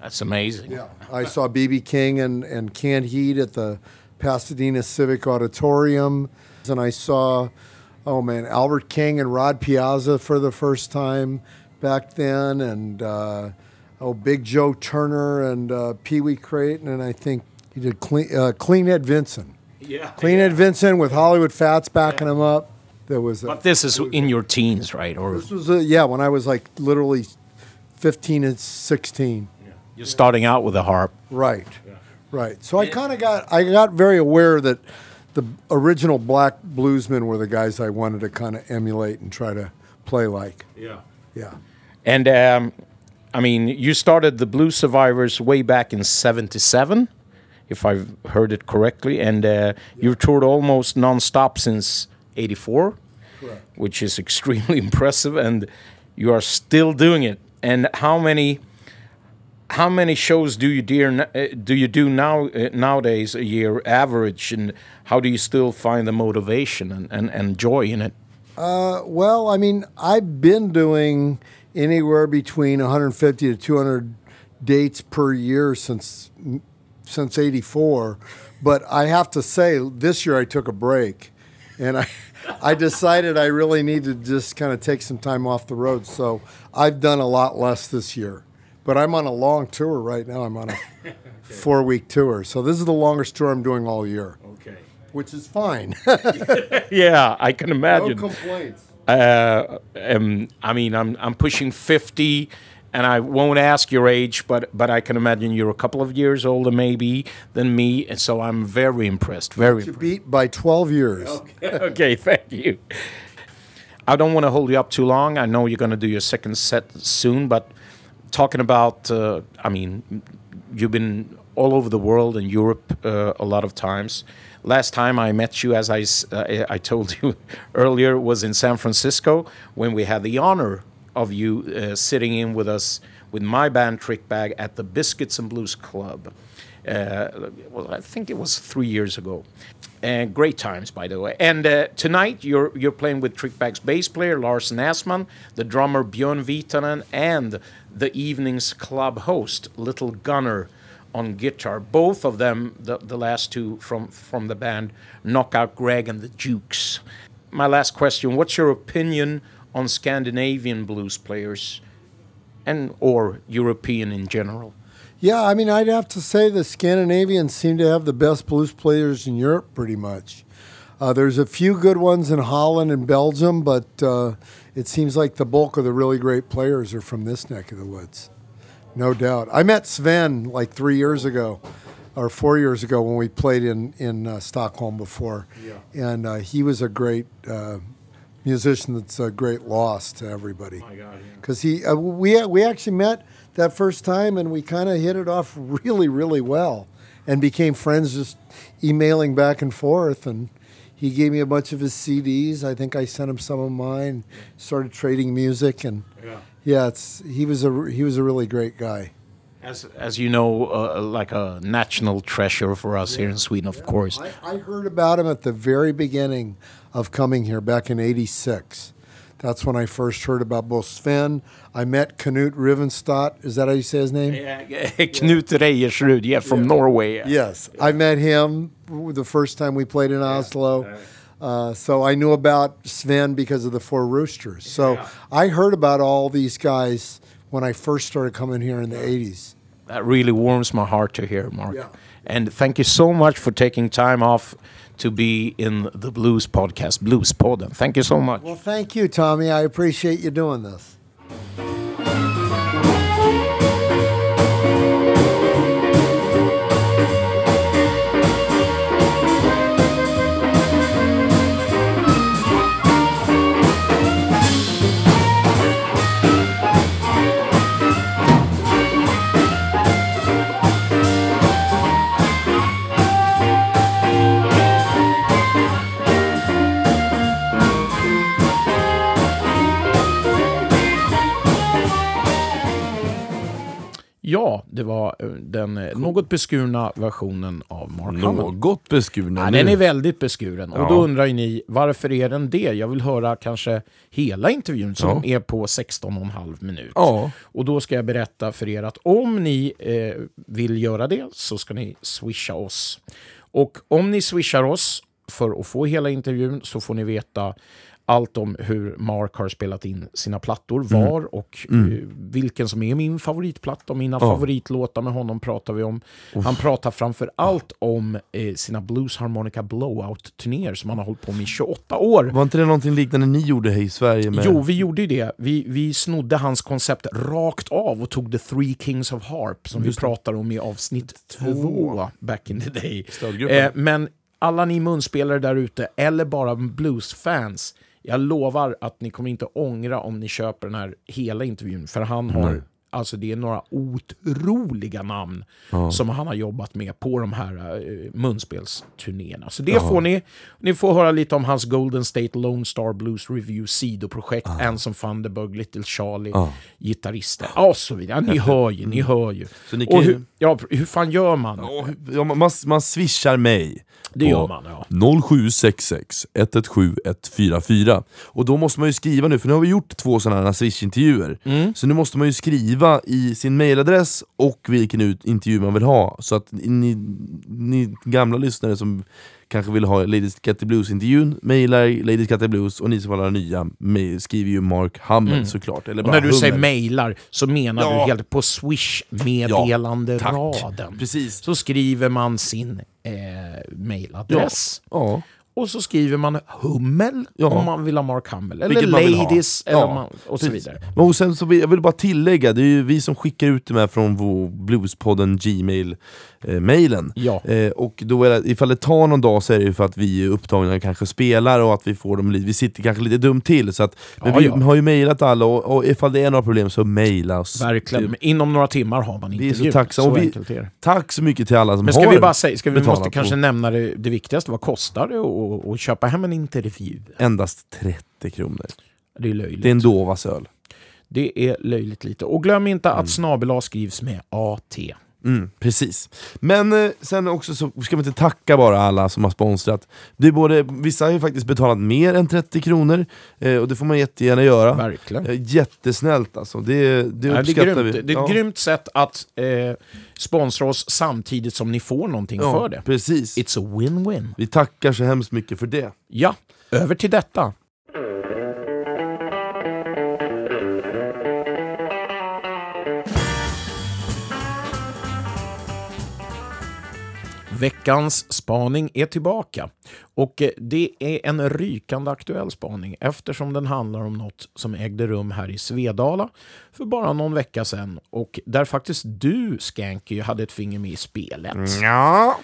That's amazing. Yeah. I saw BB King and, and Canned Heat at the Pasadena Civic Auditorium, and I saw, oh man, Albert King and Rod Piazza for the first time back then, and uh, oh, Big Joe Turner and uh, Pee Wee Creighton, and I think he did Clean, uh, Clean Ed Vinson. Yeah. Clean Ed Vinson with Hollywood Fats backing him up. There was a, But this is in your teens, right? Or this was a, yeah when I was like literally 15 and 16. you're starting out with a harp. Right. Right. So I kind of got I got very aware that the original black bluesmen were the guys I wanted to kind of emulate and try to play like. Yeah. Yeah. And um, I mean, you started the Blues Survivors way back in '77, if I've heard it correctly, and uh, you've toured almost nonstop since '84, which is extremely impressive, and you are still doing it. And how many? How many shows do you dear, uh, do you do now uh, nowadays a year average, and how do you still find the motivation and, and, and joy in it? Well, I mean, I've been doing anywhere between 150 to 200 dates per year since since 84, but I have to say this year I took a break and I I decided I really need to just kind of take some time off the road. So, I've done a lot less this year. But I'm on a long tour right now. I'm on a 4-week tour. So, this is the longest tour I'm doing all year, Okay. which is fine. Yeah, I can imagine. no complaints. Uh, um, I mean, I'm I'm pushing fifty, and I won't ask your age, but but I can imagine you're a couple of years older, maybe, than me, and so I'm very impressed. Very You beat by 12 years. okay. Thank you. I don't want to hold you up too long. I know you're going to do your second set soon, but talking about, uh, I mean, you've been all over the world and Europe uh, a lot of times. Last time I met you, as I, uh, I told you earlier, was in San Francisco when we had the honor of you uh, sitting in with us with my band Trick Bag at the Biscuits and Blues Club. Uh, well, I think it was three years ago. And great times, by the way. And uh, tonight you're you're playing with Trickback's bass player Lars Nassman, the drummer Björn Vitanen, and the evening's club host Little Gunner on guitar. Both of them, the, the last two from from the band Knockout Greg and the Jukes. My last question: What's your opinion on Scandinavian blues players, and or European in general? Yeah, I mean, I'd have to say the Scandinavians seem to have the best blues players in Europe, pretty much. Uh, there's a few good ones in Holland and Belgium, but uh, it seems like the bulk of the really great players are from this neck of the woods. No doubt. I met Sven like three years ago, or four years ago, when we played in in uh, Stockholm before, and uh, he was a great uh, musician. That's a great loss to everybody Oh my god. because he uh, we we actually met that first time and we kind of hit it off really really well and became friends just emailing back and forth and he gave me a bunch of his CDs I think I sent him some of mine started trading music and yeah, it's he was a he was a really great guy As, as you know, uh, like a national treasure for us here in Sweden, of course. I, I heard about him at the very beginning of coming here back in '86. That's when I first heard about both Sven. I met Knut Rivenstadt. Is that how you say his name? Yeah, Knut Reiersrud, yeah, from Norway. Yes, I met him the first time we played in Oslo. Uh, so I knew about Sven because of the Four Roosters. So I heard about all these guys when I first started coming here in the 80s. That really warms my heart to hear, Mark. Yeah. And thank you so much for taking time off to be in the Blues podcast, Blues Podden. Thank you so much. Well, thank you, Tommy. I appreciate you doing this. Något beskurna versionen av Mark Hammond. Något beskuren. Ja, den är väldigt beskuren. Och Ja. då undrar ju ni, varför är den det? Jag vill höra kanske hela intervjun som är på 16,5 minut. Ja. Och då ska jag berätta för er att om ni eh, vill göra det så ska ni swisha oss. Och om ni swishar oss för att få hela intervjun så får ni veta allt om hur Mark har spelat in sina plattor, var och eh, vilken som är min favoritplatta. Och mina favoritlåtar med honom pratar vi om. Han pratar framför allt om eh, sina Blues Harmonica Blowout-turnéer som han har hållit på med i 28 år. Var inte det någonting liknande ni gjorde här i Sverige? Med... Jo, vi gjorde ju det. Vi, vi snodde hans koncept rakt av och tog The Three Kings of Harp som vi pratar om i avsnitt två back in the day. Eh, men alla ni munspelare där ute, eller bara bluesfans, jag lovar att ni kommer inte ångra om ni köper den här hela intervjun, för han har Alltså det är några otroliga namn som han har jobbat med på de här uh, munspelsturnéerna. Så det får ni. Ni får höra lite om hans Golden State Lone Star Blues Review sidoprojekt, Anson Thunderbug, Little Charlie, gitarrister och så vidare. Ja, ni hör ju, ni hör ju. Så ni kan och ju- hur, ja, hur fan gör man? Ja, man, man, swishar mig. Det gör man, ja. 0766 117 144. Och då måste man ju skriva nu, för nu har vi gjort två sådana här swish-intervjuer. Mm. Så nu måste man ju skriva i sin mailadress och vilken intervju man vill ha. Så att ni, ni gamla lyssnare som kanske vill ha Ladies Cat the Blues-intervjun, mailar Ladies Cat the Blues och ni som vill ha nya skriver ju Mark Hammond såklart. Eller Mm. Och när du säger Hummel. mailar så menar Ja. du helt på Swish-meddelanderaden. Precis. Så skriver man sin eh, mailadress. Ja. Och så skriver man Hummel Ja. om man vill ha Mark Hummel. Eller Vilket. Ladies, eller Ja, man, och så vidare. Men och sen så vill, jag vill bara tillägga, det är ju vi som skickar ut de här från vår Bluespodden Gmail-mailen. Ja. Eh, och då är det, ifall det tar någon dag så är det ju för att vi är upptagna och kanske spelar och att vi får dem vi sitter kanske lite dumt till. Så att, men Ja, vi ja. har ju mailat alla och, och ifall det är några problem så mejla oss. Verkligen. Men inom några timmar har man Vi är så tacksamma. Och vi, tack så mycket till alla som Men ska har vi bara säga, ska vi måste kanske nämna det, det viktigaste. Vad kostar det att- köpa hem en intervju? endast 30 kronor. Det är löjligt. Det är en Dovas öl. Det är löjligt lite. Och glöm inte att snabel A skrivs med AT. Mm, precis. Men eh, sen också så ska vi inte tacka bara alla som har sponsrat. Det är både, vissa har ju faktiskt betalat mer än 30 kronor, eh, och det får man jättegärna göra. Verkligen. Eh, jättesnällt alltså, det, det Ja, det, är uppskattar grymt. vi. det är ett Ja. grymt sätt att eh, sponsra oss samtidigt som ni får någonting Ja, för det. precis. It's a win-win. Vi tackar så hemskt mycket för det. Ja, över till detta. Veckans spaning är tillbaka. Och eh, det är en rykande aktuell spaning eftersom den handlar om något som ägde rum här i Svedala för bara någon vecka sedan och där faktiskt du, Skanky, hade ett finger med i spelet. Ja.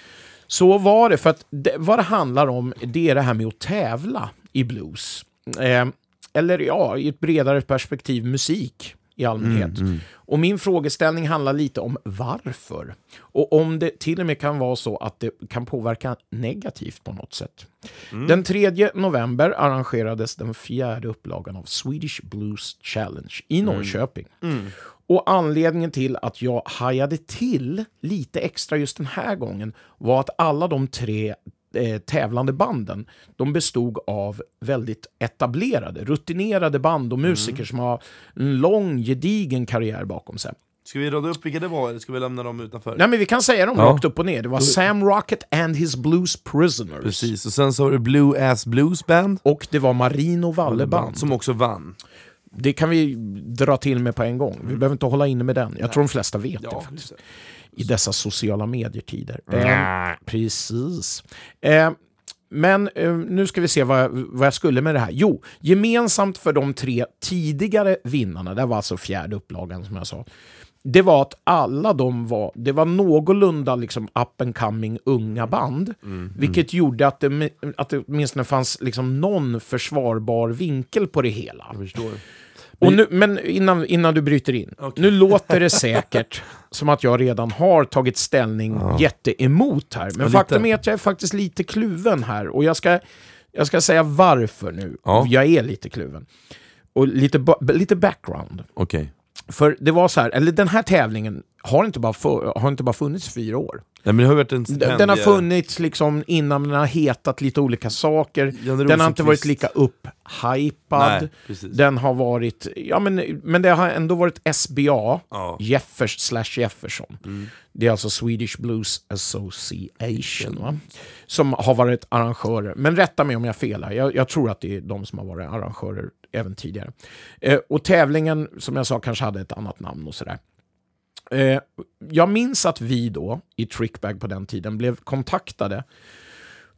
Så var det, för att det, vad det handlar om det är det här med att tävla i blues. Eh, eller ja, i ett bredare perspektiv musik i allmänhet. Och min frågeställning handlar lite om varför. Och om det till och med kan vara så att det kan påverka negativt på något sätt. Den 3 november arrangerades den fjärde upplagan av Swedish Blues Challenge i Norrköping. Och anledningen till att jag hajade till lite extra just den här gången var att alla de tre eh, tävlande banden, de bestod av väldigt etablerade, rutinerade band och musiker som har en lång, gedigen karriär bakom sig. Ska vi rada upp vilka det var eller ska vi lämna dem utanför? Nej, men vi kan säga dem Ja. rakt upp och ner. Det var Sam Rocket and his Blues Prisoners. Precis, och sen så var det Blue Ass Blues Band. Och det var Marino Valle Band. Som också vann. Det kan vi dra till med på en gång. Vi behöver inte hålla inne med den. Jag tror de flesta vet det Ja, faktiskt. just I dessa sociala medietider. Eh, precis. Eh, men eh, nu ska vi se vad jag, vad jag skulle med det här. Jo, gemensamt för de tre tidigare vinnarna, det var alltså fjärde upplagan som jag sa, det var att alla de var, det var någorlunda liksom up and coming unga band. Vilket gjorde att det, att det åtminstone fanns liksom någon försvarbar vinkel på det hela. Och nu, men innan, innan du bryter in. Nu låter det säkert som att jag redan har tagit ställning jätteemot här. Men faktum är att jag är faktiskt lite kluven här. Och jag ska, jag ska säga varför nu. Ja. Jag är lite kluven. Och lite, lite background. Okej. För det var så här, eller den här tävlingen har inte bara, för, har inte bara funnits fyra år. Nej men det har varit en Den, den har funnits liksom innan den har hetat lite olika saker. Jan den har inte varit lika upphypad. Den har varit, ja men, men det har ändå varit SBA, Ja. Mm. Jeffers slash Jefferson. Det är alltså Swedish Blues Association, va? som har varit arrangörer. Men rätta mig om jag har fel här. Jag, jag tror att det är de som har varit arrangörer även tidigare. Eh, och tävlingen, som jag sa, kanske hade ett annat namn och sådär. Eh, jag minns att vi då, i Trickbag på den tiden, blev kontaktade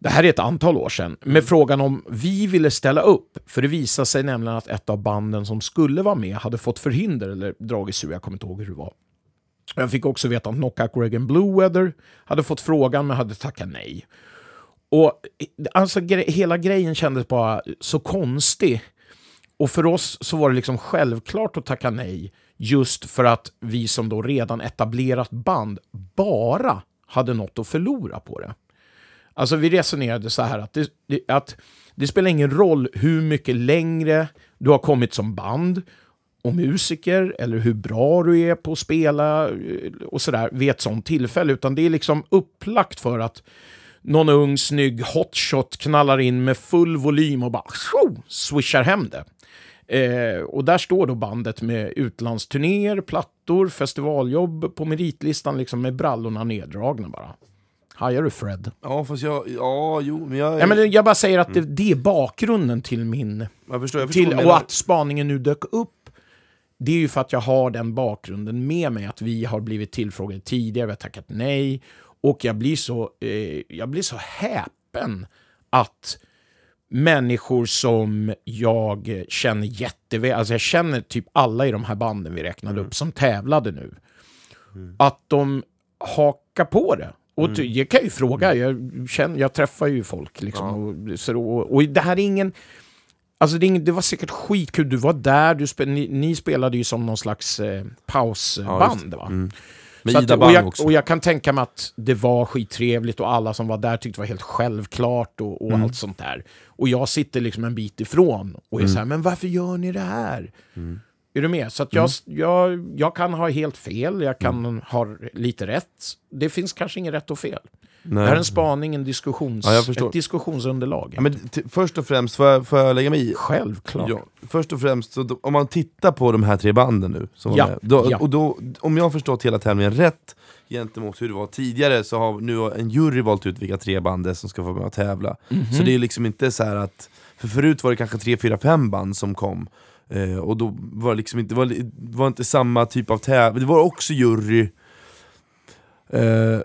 det här är ett antal år sedan, med frågan om vi ville ställa upp. För det visade sig nämligen att ett av banden som skulle vara med hade fått förhinder eller dragits ur, jag kommer inte ihåg hur det var. Jag fick också veta att Knockout Reagan Blue Weather hade fått frågan men hade tackat nej. Och alltså gre- hela grejen kändes bara så konstig. Och för oss så var det liksom självklart att tacka nej just för att vi som då redan etablerat band bara hade något att förlora på det. Alltså vi resonerade så här att det, att det spelar ingen roll hur mycket längre du har kommit som band och musiker eller hur bra du är på att spela eh, och sådär vid ett sånt tillfälle, utan det är liksom upplagt för att någon ung snygg hotshot knallar in med full volym och bara tjo, swishar hem det. Eh, och där står då bandet med utlandsturnéer, plattor, festivaljobb på meritlistan liksom med brallorna neddragna bara. Hajar du Fred? Ja fast jag, ja jo men jag... Ja, men jag bara säger att det, det är bakgrunden till min... jag förstår, jag förstår Till, och att spaningen nu dök upp, det är ju för att jag har den bakgrunden med mig. Att vi har blivit tillfrågade tidigare, vi har tackat nej. Och jag blir så, eh, jag blir så häpen att människor som jag känner jätteväl, alltså jag känner typ alla i de här banden vi räknade upp som tävlade nu, att de hakar på det. Och ty- jag kan ju fråga, jag, känner, jag träffar ju folk liksom. Och, så, och, och det här är ingen... Alltså det, det var säkert skitkul, du var där, du spel, ni, ni spelade ju som någon slags eh, pausband. va? Med Så att- Ida och, jag, också. och jag kan tänka mig att det var skittrevligt och alla som var där tyckte det var helt självklart och, och Mm. allt sånt där. Och jag sitter liksom en bit ifrån och är Mm. så här, men varför gör ni det här? Är du med? Så att jag, Mm. jag, jag kan ha helt fel, jag kan ha lite rätt. Det finns kanske inget rätt och fel. Det här är en spaning, en diskussions, Ja, ett diskussionsunderlag. Ja, men först och främst, får jag, får jag lägga mig i? Självklart. Ja, först och främst, så om man tittar på de här tre banden nu, som Ja, med, då, ja. och då, om jag har förstått hela tävlingen rätt gentemot hur det var tidigare, så har nu en jury valt ut vilka tre band som ska få vara med och tävla. Mhm. Så det är liksom inte så här att, för förut var det kanske tre, fyra, fem band som kom, eh, och då var det liksom inte, var, var inte samma typ av tävling, det var också jury. Eh,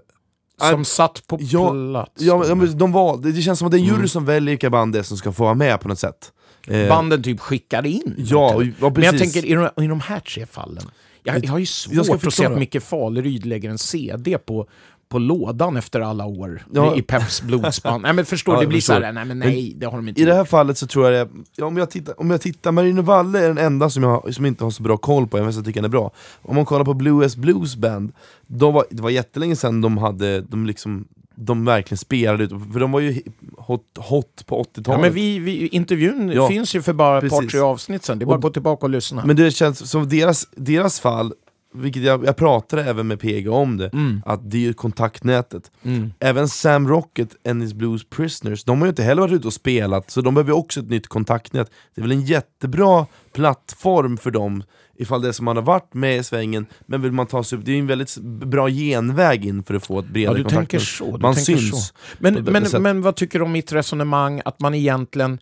Som satt på Ja, plats. ja, ja, de valde, det känns som att det är en jury Mm. som väljer vilka band det är som ska få vara med på något sätt. Eh, Banden typ skickade in. Ja, och- ja, Men jag tänker i de, i de här tre fallen. Jag, jag har ju svårt Jag ska att se att Micke Faleryd lägger en CD på, på lådan efter alla år Ja. i Peps blodsband. nej men förstår, Ja, det blir så här, förstår. nej men nej, det har de inte I det gjort. här fallet så tror jag det, om, jag tittar, om jag tittar, Marino Valle är den enda som jag som inte har så bra koll på, även fast jag tycker han är bra. Om man kollar på Blue S Blues Band, de var, det var jättelänge sedan de hade, de liksom de verkligen spelade ut, för de var ju hot, hot på 80-talet. Ja, men vi, vi, intervjun Ja, finns ju för bara ett par, tre avsnitt sen. Det är bara att gå tillbaka och lyssna. Men det känns som deras, deras fall, vilket jag, jag pratade även med PG om det, Mm. att det är ju kontaktnätet. Även Sam Rocket and his Blues Prisoners, de har ju inte heller varit ute och spelat, så de behöver också ett nytt kontaktnät. Det är väl en jättebra plattform för dem, ifall det är som man har varit med i svängen, men vill man ta sig upp, det är en väldigt bra genväg in för att få ett Ja, bredare du kontaktnät. tänker så. Du man tänker syns. Så. Men, men, men vad tycker du om mitt resonemang att man egentligen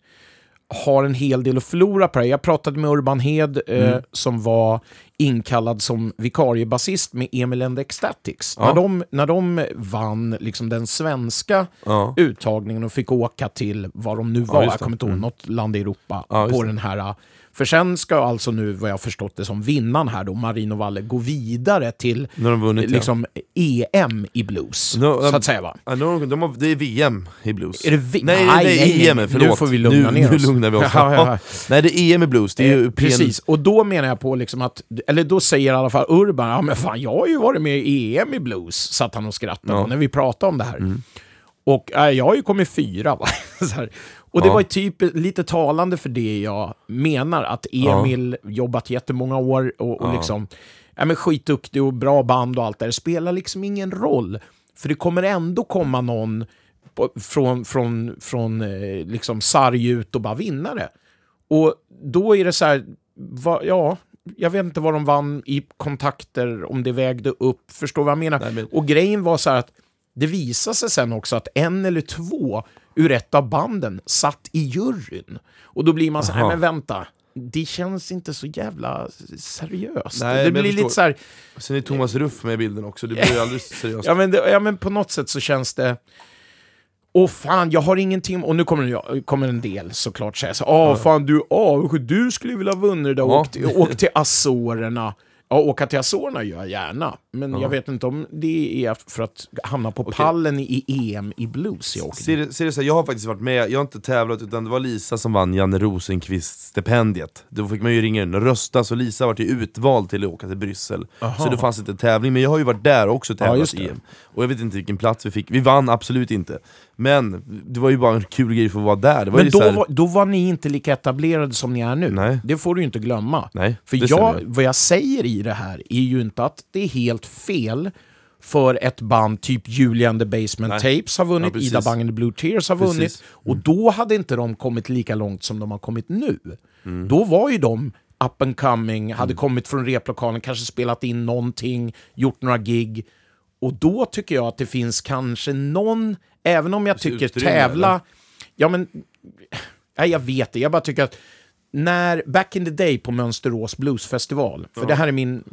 har en hel del att förlora på det? Jag pratade med Urban Hed Mm. eh, som var inkallad som vikariebasist med Emil and Ecstatics. Ja. När, de, när de vann liksom den svenska Ja. uttagningen och fick åka till vad de nu var, just jag kommer inte ihåg, något land i Europa, Ja, på den här för sen ska alltså nu, vad jag förstått det som, vinnaren här då, Marino Valle, gå vidare till Nu vunnit, ja. liksom EM i blues, No, så att säga va? Ja, de, de har, det är VM i blues. Är det vi- nej, Nej, nej, nej. EM, Nu förlåt. får vi lugna nu, ner nu oss. lugnar vi oss. Ja, ja. Nej, det är EM i blues. Det är ju Eh, Precis, och då menar jag på liksom att, eller då säger i alla fall Urban, ja men fan jag har ju varit med i EM i blues, satt han och skrattade Ja. när vi pratade om det här. Mm. Och äh, jag har ju kommit fyra. Va? Och det Ja. var typ lite talande för det jag menar, att Emil jobbat jättemånga år och, och Ja. liksom, ja men skitduktig och bra band och allt det där, spelar liksom ingen roll. För det kommer ändå komma någon på, från, från, från eh, liksom sarg ut och bara vinna det. Och då är det så här, va, ja, jag vet inte vad de vann i kontakter, om det vägde upp, förstår vad jag menar? Nej, men- Och grejen var så här att det visade sig sen också att en eller två ur ett av banden satt i juryn. Och då blir man så här, nej men vänta, det känns inte så jävla seriöst. Nej, det blir lite så här, Sen är Thomas Ruff med i bilden också, det blir ju aldrig seriöst. Ja men, det, ja men på något sätt så känns det... Åh fan, jag har ingenting... Och nu kommer, jag, kommer en del såklart säga så Åh fan du, åh, du skulle vilja ha vunnit det där. Ja. Åk, till- åk till Azorerna. Ja, åka till Azorerna gör jag gärna. Men jag vet inte om det är för att hamna på pallen i EM i blues jag åker Ser ser det så här, jag har faktiskt varit med, jag har inte tävlat utan det var Lisa som vann Janne Rosenqvist-stipendiet Då fick man ju ringa in och rösta, så Lisa var ju utvald till att åka till Bryssel Så det fanns inte tävling, men jag har ju varit där också och tävlat i. EM Och jag vet inte vilken plats vi fick, vi vann absolut inte Men det var ju bara en kul grej för att vara där Men då här, var, då var ni inte lika etablerade som ni är nu. Nej. Det får du ju inte glömma. Nej, För jag, vad jag säger i det här är ju inte att det är helt fel för ett band typ Julian the Basement Nej. Tapes har vunnit, Ja. Ida Bang and the Blue Tears har Precis. Mm. vunnit. Och då hade inte de kommit lika långt som de har kommit nu. Mm. Då var ju de up and coming, hade kommit från replokalen, kanske spelat in någonting, gjort några gig. Och då tycker jag att det finns kanske någon, även om jag tycker utrymme, tävla... eller? Ja, men... Nej, jag vet det. Jag bara tycker att när, back in the day på Mönsterås Bluesfestival, för det här är min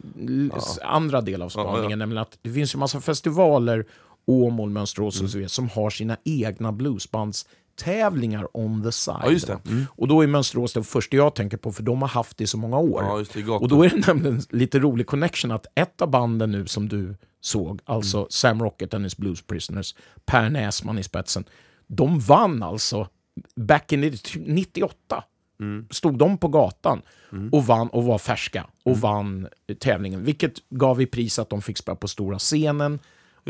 s- andra del av spaningen, Ja, ja. nämligen att det finns ju massa festivaler, Åmål, Mönsterås och så vidare, som har sina egna bluesbandstävlingar on the side. Ja. Mm. Och då är Mönsterås det första jag tänker på, för de har haft det i så många år. Ja, det, och då är det nämligen lite rolig connection att ett av banden nu som du såg, alltså Mm. Sam Rocket and his Blues Prisoners, Per Näsman i spetsen, de vann alltså back in the, typ 98. Mm. Stod de på gatan och vann och var färska och Mm. vann tävlingen. Vilket gav i pris att de fick spela på stora scenen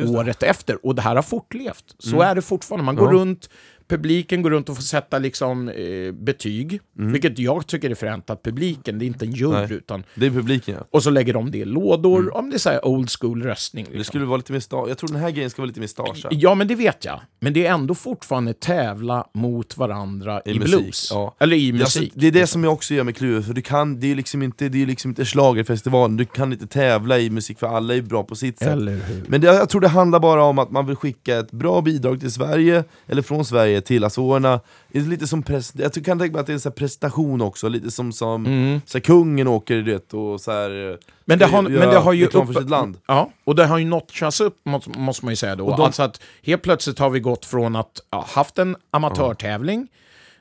året efter. Och det här har fortlevt. Så är det fortfarande. Man går Mm. Ja. runt, publiken går runt och får sätta liksom, eh, betyg. Vilket jag tycker är fränt att publiken, det är inte en jury, Mm. Nej. utan Det är publiken ja och så lägger de det i lådor, om det är så old school röstning. Det Liksom. skulle vara lite mer sta- jag tror den här grejen ska vara lite mer stagea Ja, men det vet jag. Men det är ändå fortfarande tävla mot varandra i, I musik, blues. ja. Eller i Alltså, musik. det är det som jag också gör med kluvet, för du kan, det är liksom inte, det är liksom inte schlagerfestivalen, du kan inte tävla i musik för alla är bra på sitt sätt. Eller hur? Men det, jag tror det handlar bara om att man vill skicka ett bra bidrag till Sverige, eller från Sverige till Azorerna. Det är lite som jag kan tänka mig att det är en här prestation också, lite som, som så här, kungen åker du vet, och så här, Mm. Men det har, men det har ju reklam för sitt land. Ja, och det har ju notchats upp, måste, måste man ju säga då. Och de- Alltså att helt plötsligt har vi gått från att ha haft en amatörtävling,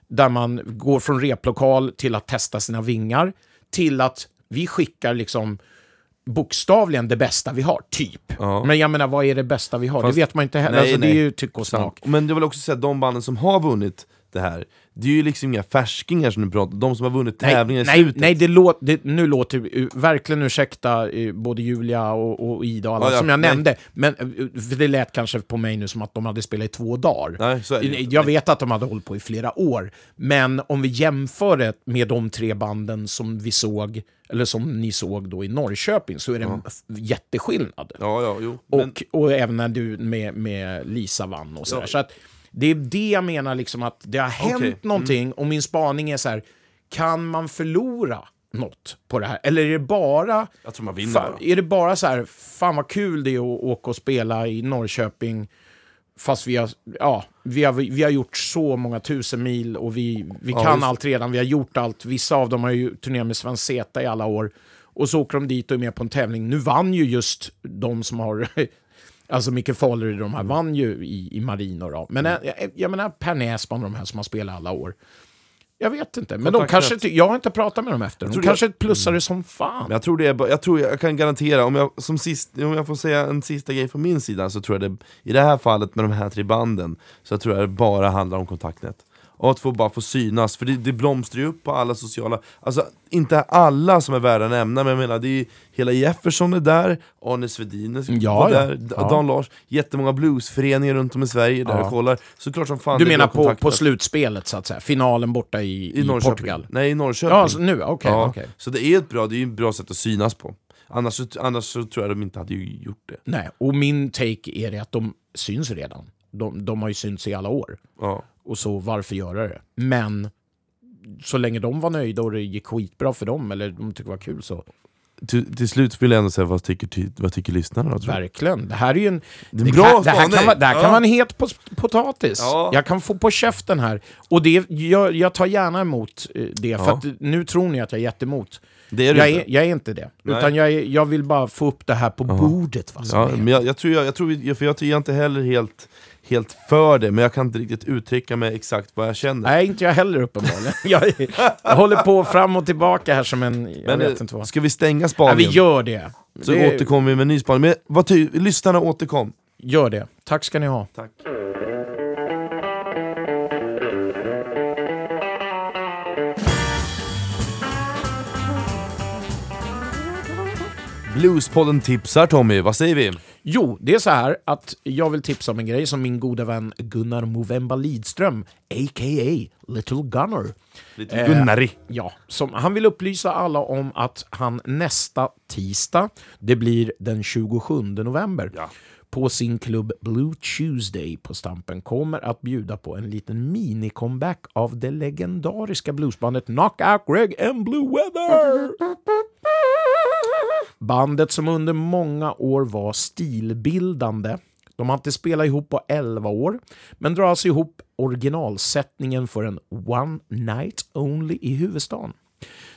där man går från replokal till att testa sina vingar, till att vi skickar liksom bokstavligen det bästa vi har, typ. Ja. Men jag menar, vad är det bästa vi har? Fast- det vet man inte heller. Nej, alltså, Det nej. är ju tycke och smak. Men jag vill också säga att de banden som har vunnit det här, det är ju liksom inga färskingar som du pratar de som har vunnit tävlingar i nej, slutet. nej det låt, det, nu låter verkligen ursäkta uh, både Julia och, och Ida och alla Ja, ja, som jag nej. nämnde, men uh, för det lät kanske på mig nu som att de hade spelat i två dagar. Nej, så är det jag vet att de hade hållit på i flera år, men om vi jämför det med de tre banden som vi såg, eller som ni såg då i Norrköping, så är det en jätteskillnad. Ja, ja, jo. Men, Och, och även när du med, med Lisa vann och sådär. Ja. Så att det är det jag menar, liksom att det har hänt Okej. Mm. någonting och min spaning är så här, kan man förlora något på det här? Eller är det bara, jag tror man vinner fan, är det bara så här, fan vad kul det är att åka och spela i Norrköping Fast vi har, ja, vi, har, vi har gjort så många tusen mil och vi, vi Ja, kan just- allt redan. Vi har gjort allt. Vissa av dem har ju turnerat med Sven Zeta i alla år. Och så åker de dit och är med på en tävling. Nu vann ju just de som har... Alltså Micke Fahlerud de här vann ju i, i Marino då. Men Mm. jag, jag menar Per Näsman och de här som har spelat alla år. Jag vet inte, men de kanske... Jag har inte pratat med dem efter. De tror det- kanske plussade som fan. Jag tror det är, jag tror jag kan garantera, om jag, som sist, om jag får säga en sista grej från min sida, så tror jag det, i det här fallet med de här tre banden, så tror jag det bara handlar om kontaktnät. Och att få bara få synas, för det, det blomstrar ju upp på alla sociala, alltså inte alla som är värda att nämna, men jag menar det är hela Jefferson är där, Arne Svedin är- Ja, där, Ja. Dan Lars, jättemånga bluesföreningar runt om i Sverige där Ja. jag kollar, såklart som fan Du menar på, på slutspelet, så att säga? Finalen borta i, I, i. Portugal? Nej, i Norrköping. Ja, alltså, nu, okej. Ja, okej. Så det är ett bra, det är ett bra sätt att synas på. Annars, annars så tror jag de inte hade ju gjort det. Nej, och min take är det att de syns redan. De, de har ju synts i alla år. Ja. Och så varför göra det? Men så länge de var nöjda och det gick skitbra för dem, eller de tyckte det var kul, så Till, till slut vill jag ändå säga, vad tycker, ty, vad tycker lyssnarna då? Verkligen. Det här är ju en... Det bra kan, det här kan, det här kan Ja. vara en het potatis. Ja. Jag kan få på käften här. Och det, jag, jag tar gärna emot eh, det, för Ja. att nu tror ni att jag är jättemot. Det är du Jag inte. är, jag är inte det. Nej. Utan jag, är, jag vill bara få upp det här på bordet. Vad som Ja, är. men jag, jag tror, jag, jag tror för jag är inte heller helt, helt för det, men jag kan inte riktigt uttrycka mig exakt vad jag känner. Nej, inte jag heller uppenbarligen. jag, jag håller på fram och tillbaka här som en... Men vet eh, inte vad. ska vi stänga Nej, spaningen? vi gör det. så det återkommer vi med en ny spaning. Men vad ty, lyssnarna återkom. Gör det. Tack ska ni ha. Tack. Bluespodden tipsar Tommy, vad säger vi? Jo, det är så här att jag vill tipsa om en grej som min goda vän Gunnar Movemba Lidström, a.k.a. Little Gunner, Lite Eh, Gunnari. Ja, som, han vill upplysa alla om att han nästa tisdag, det blir den 27 november, Ja. på sin klubb Blue Tuesday på Stampen kommer att bjuda på en liten mini-comeback av det legendariska bluesbandet Knockout Greg and Blue Weather. Bandet som under många år var stilbildande. De har inte spelat ihop på 11 år, men drar alltså ihop originalsättningen för en One Night Only i huvudstaden.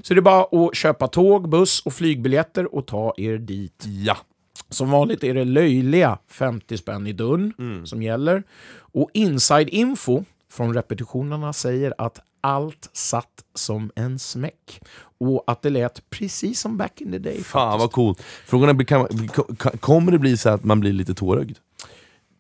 Så det är bara att köpa tåg, buss och flygbiljetter och ta er dit. Ja. Som vanligt är det löjliga 50 spänn i dörren som gäller. Och inside info från repetitionerna säger att allt satt som en smäck. Och att det lät precis som back in the day. Fan faktiskt. vad coolt. Frågan är, kommer det bli så att man blir lite tårögd?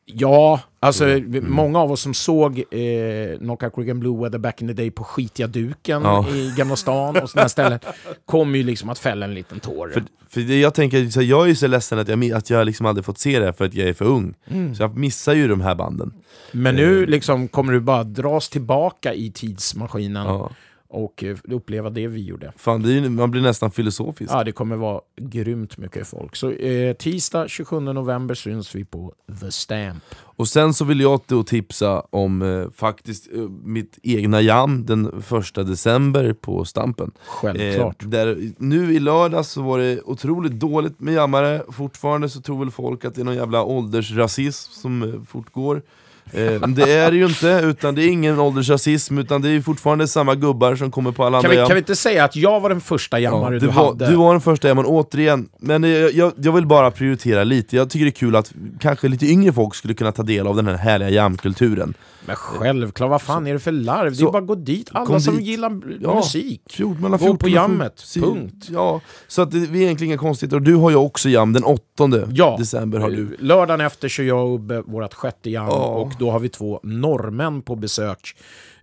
Ja, alltså Mm. många av oss som såg eh, Knockout Creek Blue Weather back in the day på skitiga duken Ja. i Gamla stan och sådana ställen kommer ju liksom att fälla en liten tår. För, för det jag tänker, så jag är ju så ledsen att jag, att jag liksom aldrig fått se det för att jag är för ung. Mm. Så jag missar ju de här banden. Men nu liksom kommer du bara dras tillbaka i tidsmaskinen Ja. Och eh, uppleva det vi gjorde. Fan, ju- man blir nästan filosofisk. Ja, det kommer vara grymt mycket folk. Så eh, tisdag 27 november syns vi på The Stamp. Och sen så vill jag då tipsa om eh, faktiskt eh, mitt egna jam den första december på Stampen. Självklart. Eh, där, nu i lördags så var det otroligt dåligt med jammare, fortfarande så tror väl folk att det är någon jävla åldersrasism som eh, fortgår. Eh, det är det ju inte, utan det är ingen åldersrasism, utan det är fortfarande samma gubbar som kommer på alla kan, andra vi, jam. kan vi inte säga att jag var den första jammare Ja, du, du, var, hade? du var den första jamman, återigen. Men jag, jag, jag vill bara prioritera lite, jag tycker det är kul att kanske lite yngre folk skulle kunna ta del av den här härliga jamkulturen. Men självklart, vad fan är det för larv? Det är bara att gå dit. Alla som dit. gillar Ja, musik. Mellan Gå 14 på jammet, 7. punkt. Ja, så att det, vi är egentligen inga konstigheter. Och du har ju också jam den 8 Ja. december har du. Lördagen efter kör jag och Ubbe vårt sjätte jam Ja. och då har vi två norrmän på besök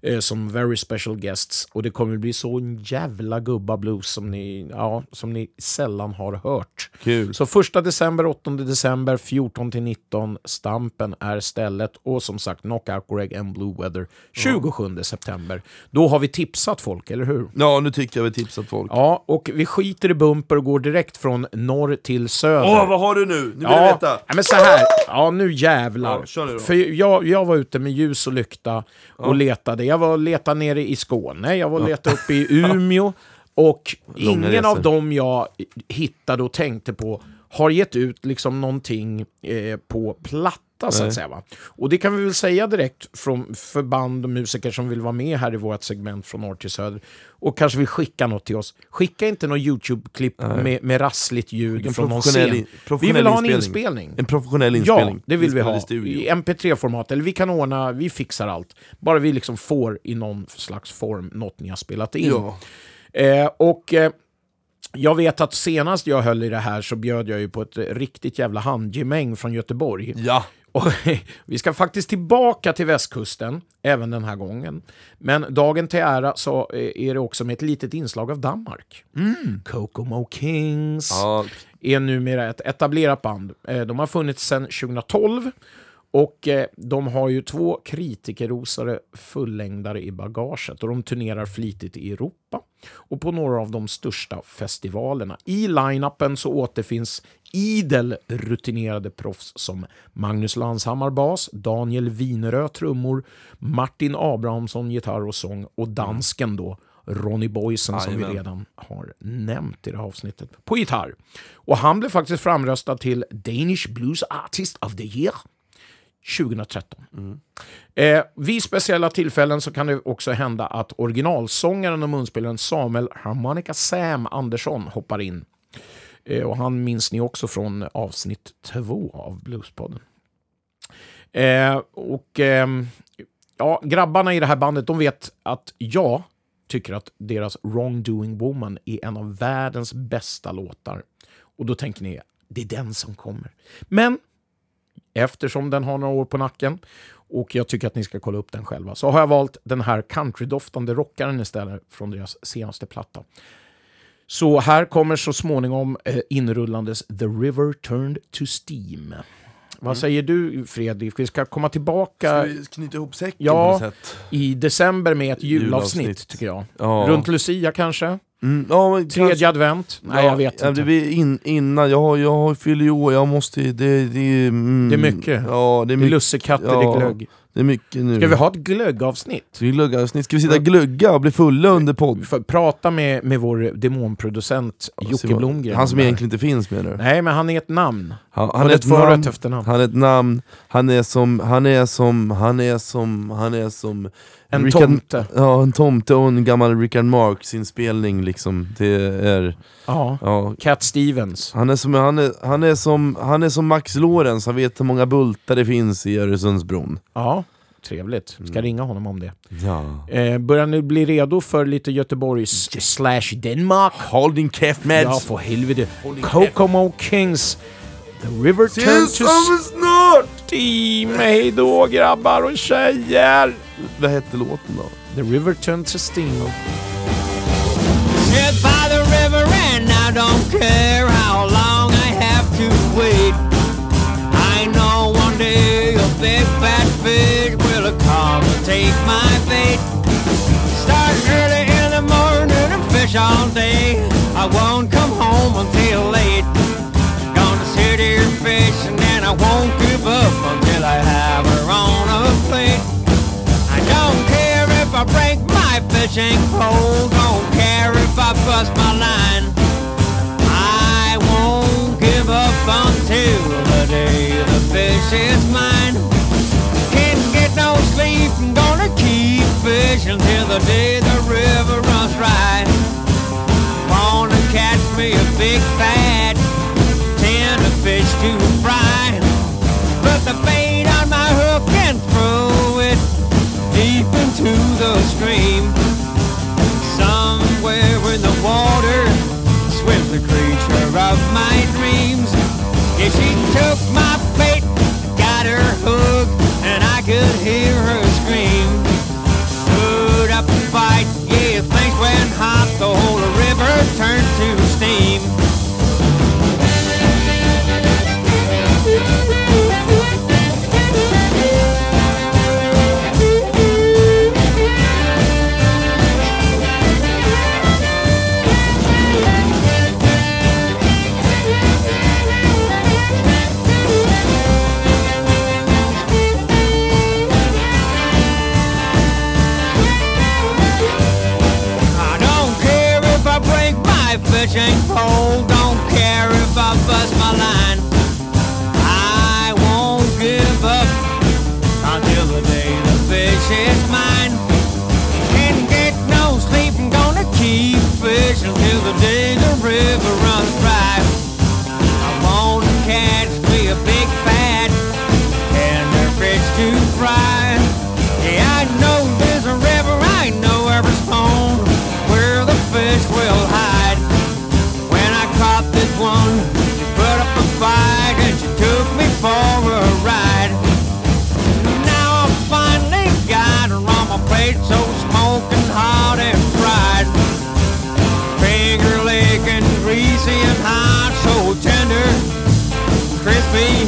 eh, som very special guests. Och det kommer bli så en jävla gubba blues som ni, ja, som ni sällan har hört. Kul. Så första december, 8 december, 14 till 19. Stampen är stället. Och som sagt, Knockout Greg and Blue Weather 27 september. Då har vi tipsat folk, eller hur? Ja, nu tycker jag vi tipsat folk. Ja, och vi skiter i bumper och går direkt från norr till söder. Åh, vad har du nu? Nu vill jag Ja, veta. ja, men så här. Ja, nu jävlar. Ja. För jag, jag var ute med ljus och lykta och letade. Jag var och letade nere i Skåne, jag var och letade uppe i Umeå. Och ingen av dem jag hittade och tänkte på har gett ut liksom någonting eh, på platta så Nej. att säga. Va? Och det kan vi väl säga direkt från, för band och musiker som vill vara med här i vårt segment från norr till söder och kanske vill skicka något till oss. Skicka inte något YouTube-klipp med, med rassligt ljud En från någon scen. Vi vill ha en inspelning. inspelning. En professionell Ja, inspelning. det vill vi Inspelad ha. I MP3-format. Eller vi kan ordna, vi fixar allt. Bara vi liksom får i någon slags form något ni har spelat in. Ja. Eh, och eh, jag vet att senast jag höll i det här så bjöd jag ju på ett riktigt jävla handgemäng från Göteborg. Ja. Och vi ska faktiskt tillbaka till västkusten, även den här gången. Men dagen till ära så eh, är det också med ett litet inslag av Danmark. Kokomo Kings Ja. är numera ett etablerat band. Eh, De har funnits sedan 2012 och eh, de har ju två kritikerrosade fullängdare i bagaget och de turnerar flitigt i Europa och på några av de största festivalerna. I line-upen så återfinns idel rutinerade proffs som Magnus Lanshammar bas, Daniel Winerö trummor, Martin Abrahamsson gitarr och sång och dansken då Ronny Boysen som vi redan har nämnt i det här avsnittet på gitarr. Och han blev faktiskt framröstad till Danish Blues Artist of the Year 2013. Eh, vid speciella tillfällen så kan det också hända att originalsångaren och munspelaren Samuel Harmonica Sam Andersson hoppar in. Eh, och han minns ni också från avsnitt två av Bluespodden. Eh, och ehm, ja, grabbarna i det här bandet, de vet att jag tycker att deras Wrongdoing Woman är en av världens bästa låtar. Och då tänker ni, det är den som kommer. Men eftersom den har några år på nacken och jag tycker att ni ska kolla upp den själva så har jag valt den här countrydoftande rockaren istället från deras senaste platta. Så här kommer så småningom eh, inrullandes The River Turned to Steam. Vad säger du Fredrik? Vi ska komma tillbaka Ska vi knyta ihop säcken Ja. på något sätt? i december med ett julavsnitt, Julavsnitt. tycker jag. Ja. Runt Lucia kanske? Mm, ja, Tredje kanske- advent? Nej, jag vet ja, inte. Det in, innan, jag, jag fyller ju år, jag måste... Det, det, mm, Det är mycket. Ja, det är Det är lussekatter, ja, det är glögg. Det är mycket nu. Ska vi ha ett glöggavsnitt? Ska vi, glugga, ska vi sitta och glugga och bli fulla under podd? För, prata med, med vår demonproducent Jocke Blomgren. Han som egentligen inte finns menar du? Nej, men han är ett namn. Han, Han han är ett namn, efternamn. han är ett namn, han är som, han är som, han är som, han är som En Richard- tomte. Ja, en tomte och en gammal Richard Marx inspelning liksom. Det är, Ja. ja. Cat Stevens. Han är, som, han, är, han, är som, han är som Max Lorenz, han vet hur många bultar det finns i Öresundsbron. Ja, trevligt. Ska Mm. ringa honom om det. Ja. Eh, börjar ni bli redo för lite Göteborgs slash Denmark? Håll din käft Mads! Ja, för helvete. Kokomo Kings. The River Turned Ses to snart! Steam. Hej då grabbar och tjejer! Vad hette låten då? The River Turned to Steam. Sit by the river and I don't care how long I have to wait. I know one day a big fat fish will come and take my fate. Start early in the morning and fish all day. I won't come home until late. Gonna sit here fishing and I won't give up until I have her on a plate. I don't care if I break my fishing pole, don't care if I bust my line. I won't give up until the day the fish is mine. Can't get no sleep, I'm gonna keep fishing till the day the river runs dry. Wanna catch me a big fat tender fish to fry. Bait on my hook and throw it deep into the stream. Somewhere in the water swims the creature of my dreams. Yeah, she took my bait, got her hook, and I could hear her scream. Put up a fight, yeah, things went hot, the whole river turned to steam. River runs dry. Tender,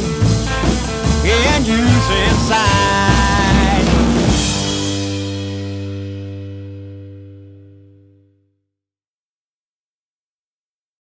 crispy, and juicy inside.